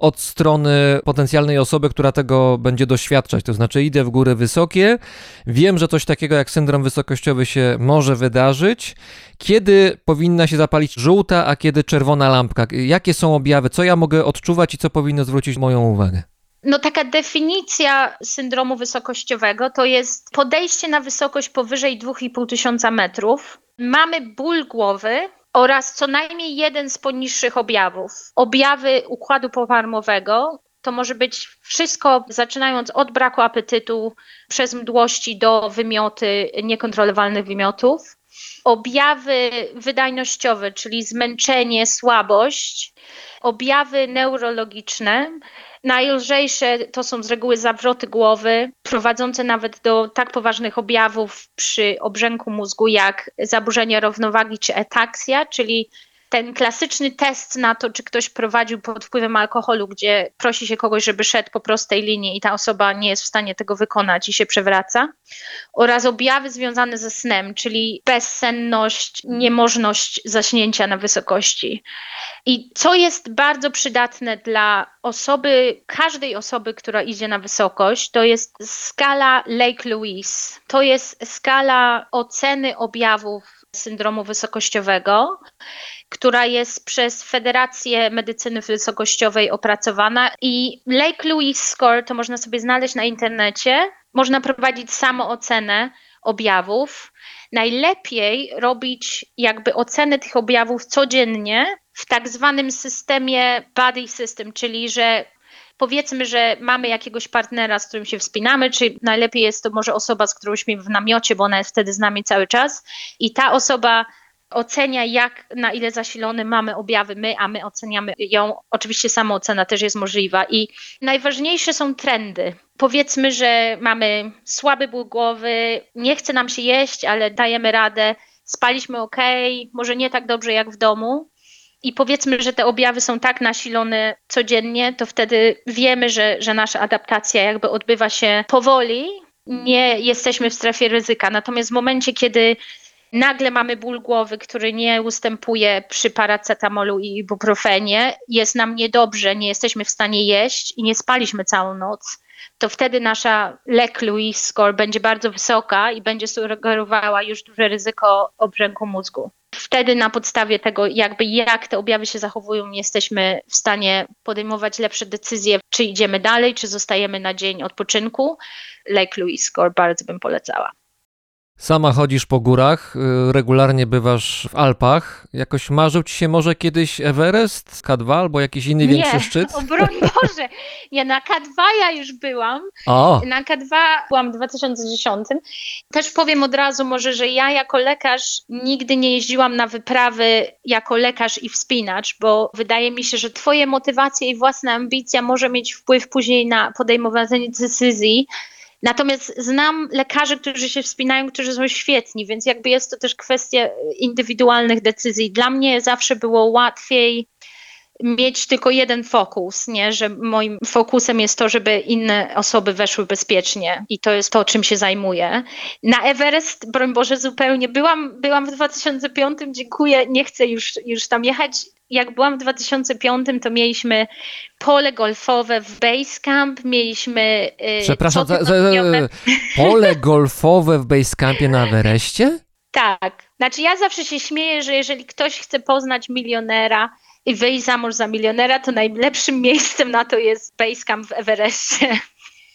od strony potencjalnej osoby, która tego będzie doświadczać. To znaczy, idę w góry wysokie, wiem, że coś takiego jak syndrom wysokościowy się może wydarzyć. Kiedy powinna się zapalić żółta, a kiedy czerwona lampka? Jakie są objawy? Co ja mogę odczuwać i co powinno zwrócić moją uwagę? No taka definicja syndromu wysokościowego to jest podejście na wysokość powyżej 2,5 tysiąca metrów. Mamy ból głowy oraz co najmniej jeden z poniższych objawów. Objawy układu pokarmowego to może być wszystko, zaczynając od braku apetytu, przez mdłości do wymioty, niekontrolowalnych wymiotów. Objawy wydajnościowe, czyli zmęczenie, słabość. Objawy neurologiczne, Najlżejsze to są z reguły zawroty głowy, prowadzące nawet do tak poważnych objawów przy obrzęku mózgu, jak zaburzenie równowagi czy etaksja, czyli ten klasyczny test na to, czy ktoś prowadził pod wpływem alkoholu, gdzie prosi się kogoś, żeby szedł po prostej linii i ta osoba nie jest w stanie tego wykonać i się przewraca, oraz objawy związane ze snem, czyli bezsenność, niemożność zaśnięcia na wysokości. I co jest bardzo przydatne dla osoby, każdej osoby, która idzie na wysokość, to jest skala Lake Louise. To jest skala oceny objawów syndromu wysokościowego. Która jest przez Federację Medycyny Wysokościowej opracowana i Lake Louise Score to można sobie znaleźć na internecie. Można prowadzić samoocenę objawów. Najlepiej robić jakby ocenę tych objawów codziennie w tak zwanym systemie body system, czyli że powiedzmy, że mamy jakiegoś partnera, z którym się wspinamy, czy najlepiej jest to może osoba, z którą śpimy w namiocie, bo ona jest wtedy z nami cały czas i ta osoba ocenia, jak, na ile zasilone mamy objawy my, a my oceniamy ją. Oczywiście samoocena też jest możliwa i najważniejsze są trendy. Powiedzmy, że mamy słaby ból głowy, nie chce nam się jeść, ale dajemy radę, spaliśmy ok, może nie tak dobrze jak w domu, i powiedzmy, że te objawy są tak nasilone codziennie, to wtedy wiemy, że, że nasza adaptacja jakby odbywa się powoli, nie jesteśmy w strefie ryzyka. Natomiast w momencie, kiedy nagle mamy ból głowy, który nie ustępuje przy paracetamolu i ibuprofenie, jest nam niedobrze, nie jesteśmy w stanie jeść i nie spaliśmy całą noc, to wtedy nasza lek Louis score będzie bardzo wysoka i będzie sugerowała już duże ryzyko obrzęku mózgu. Wtedy na podstawie tego, jakby jak te objawy się zachowują, jesteśmy w stanie podejmować lepsze decyzje, czy idziemy dalej, czy zostajemy na dzień odpoczynku. Lake Louise Score bardzo bym polecała. Sama chodzisz po górach, y, regularnie bywasz w Alpach. Jakoś marzył ci się może kiedyś Everest, K2 albo jakiś inny większy nie, szczyt? o broń Boże, nie, na K2 ja już byłam, O, na K2 byłam w 2010. Też powiem od razu może, że ja jako lekarz nigdy nie jeździłam na wyprawy jako lekarz i wspinacz, bo wydaje mi się, że twoje motywacje i własna ambicja może mieć wpływ później na podejmowanie decyzji. Natomiast znam lekarzy, którzy się wspinają, którzy są świetni, więc jakby jest to też kwestia indywidualnych decyzji. Dla mnie zawsze było łatwiej mieć tylko jeden fokus, nie? że moim fokusem jest to, żeby inne osoby weszły bezpiecznie i to jest to, czym się zajmuję. Na Everest, broń Boże, zupełnie byłam, byłam w 2005, dziękuję, nie chcę już, już tam jechać. Jak byłam w 2005, to mieliśmy pole golfowe w Basecamp, mieliśmy... yy, przepraszam, za, za, cotygodniowe- pole golfowe w Basecampie na Everestie? Tak. Znaczy ja zawsze się śmieję, że jeżeli ktoś chce poznać milionera i wyjść za mąż za milionera, to najlepszym miejscem na to jest Basecamp w Everestie,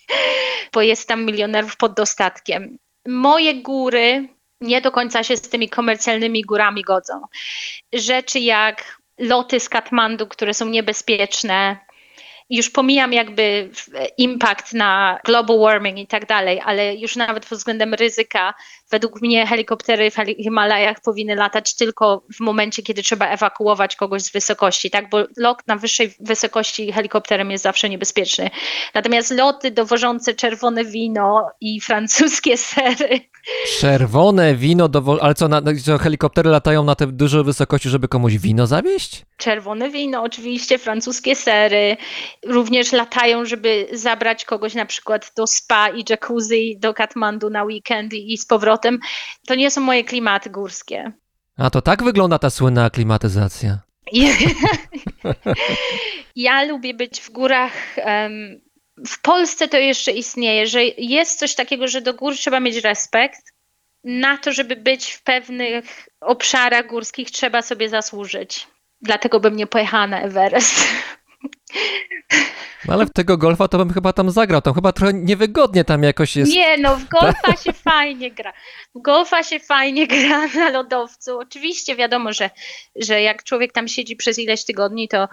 bo jest tam milionerów pod dostatkiem. Moje góry nie do końca się z tymi komercjalnymi górami godzą. Rzeczy jak loty z Katmandu, które są niebezpieczne, już pomijam jakby impact na global warming i tak dalej, ale już nawet pod względem ryzyka, według mnie helikoptery w Himalajach powinny latać tylko w momencie, kiedy trzeba ewakuować kogoś z wysokości, tak? Bo lot na wyższej wysokości helikopterem jest zawsze niebezpieczny. Natomiast loty dowożące czerwone wino i francuskie sery, Czerwone wino, dowo- ale co, na, co, helikoptery latają na te duże wysokości, żeby komuś wino zawieść? czerwone wino, oczywiście francuskie sery, również latają, żeby zabrać kogoś na przykład do spa i jacuzzi do Katmandu na weekend i z powrotem. To nie są moje klimaty górskie. A to tak wygląda ta słynna aklimatyzacja. I- ja lubię być w górach. em, w Polsce to jeszcze istnieje, że jest coś takiego, że do gór trzeba mieć respekt. Na to, żeby być w pewnych obszarach górskich, trzeba sobie zasłużyć. Dlatego bym nie pojechała na Everest. No ale w tego golfa to bym chyba tam zagrał. Tam chyba trochę niewygodnie tam jakoś jest. Nie, no w golfa się fajnie gra. W golfa się fajnie gra na lodowcu. Oczywiście wiadomo, że, że jak człowiek tam siedzi przez ileś tygodni, to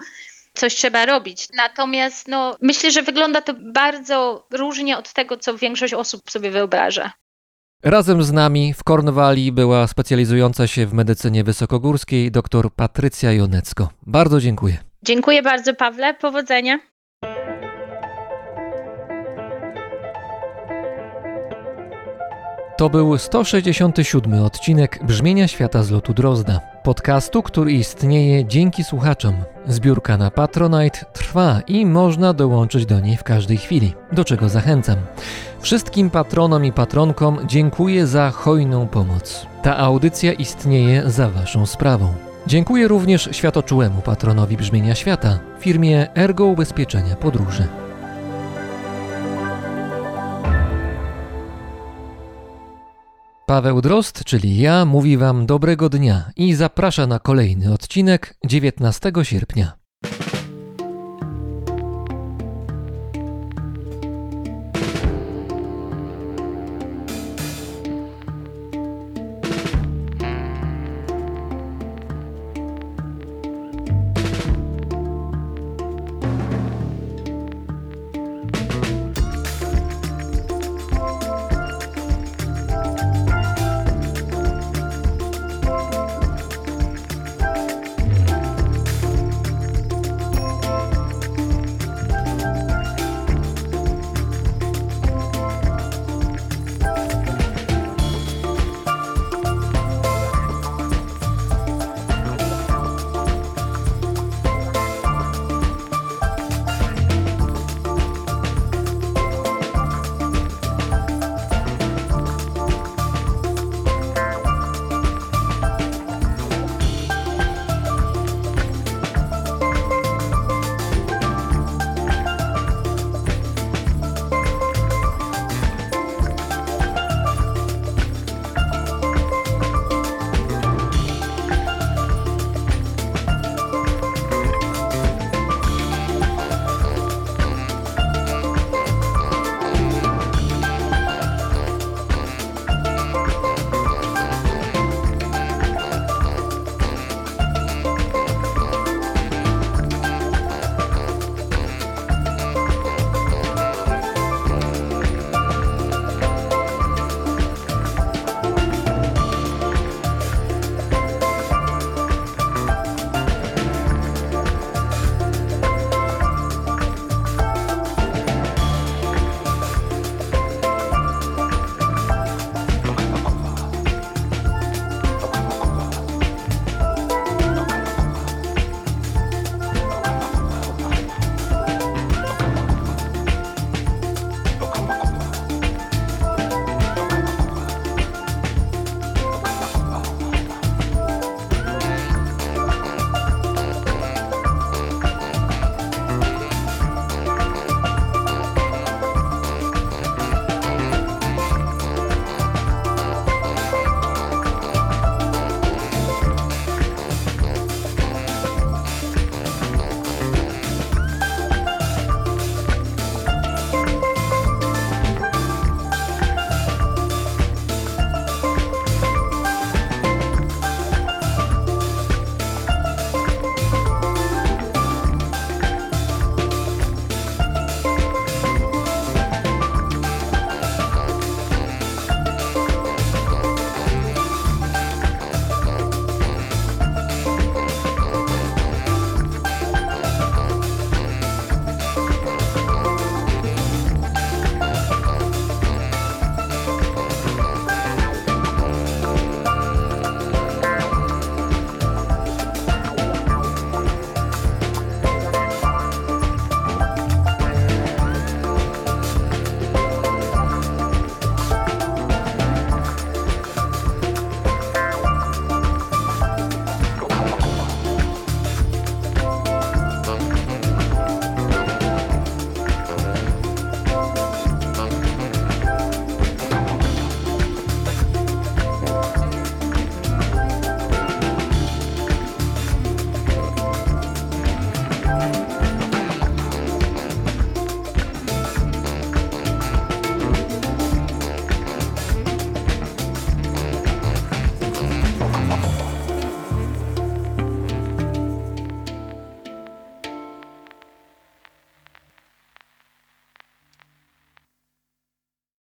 coś trzeba robić. Natomiast no, myślę, że wygląda to bardzo różnie od tego, co większość osób sobie wyobraża. Razem z nami w Kornwali była specjalizująca się w medycynie wysokogórskiej dr Patrycja Jonecko. Bardzo dziękuję. Dziękuję bardzo, Pawle. Powodzenia. To był 167 odcinek Brzmienia Świata z lotu Drozda. Podcastu, który istnieje dzięki słuchaczom. Zbiórka na Patronite trwa i można dołączyć do niej w każdej chwili, do czego zachęcam. Wszystkim patronom i patronkom dziękuję za hojną pomoc. Ta audycja istnieje za Waszą sprawą. Dziękuję również światoczułemu patronowi Brzmienia Świata, firmie Ergo Ubezpieczenia Podróży. Paweł Drozd, czyli ja, mówi Wam dobrego dnia i zaprasza na kolejny odcinek 19 sierpnia.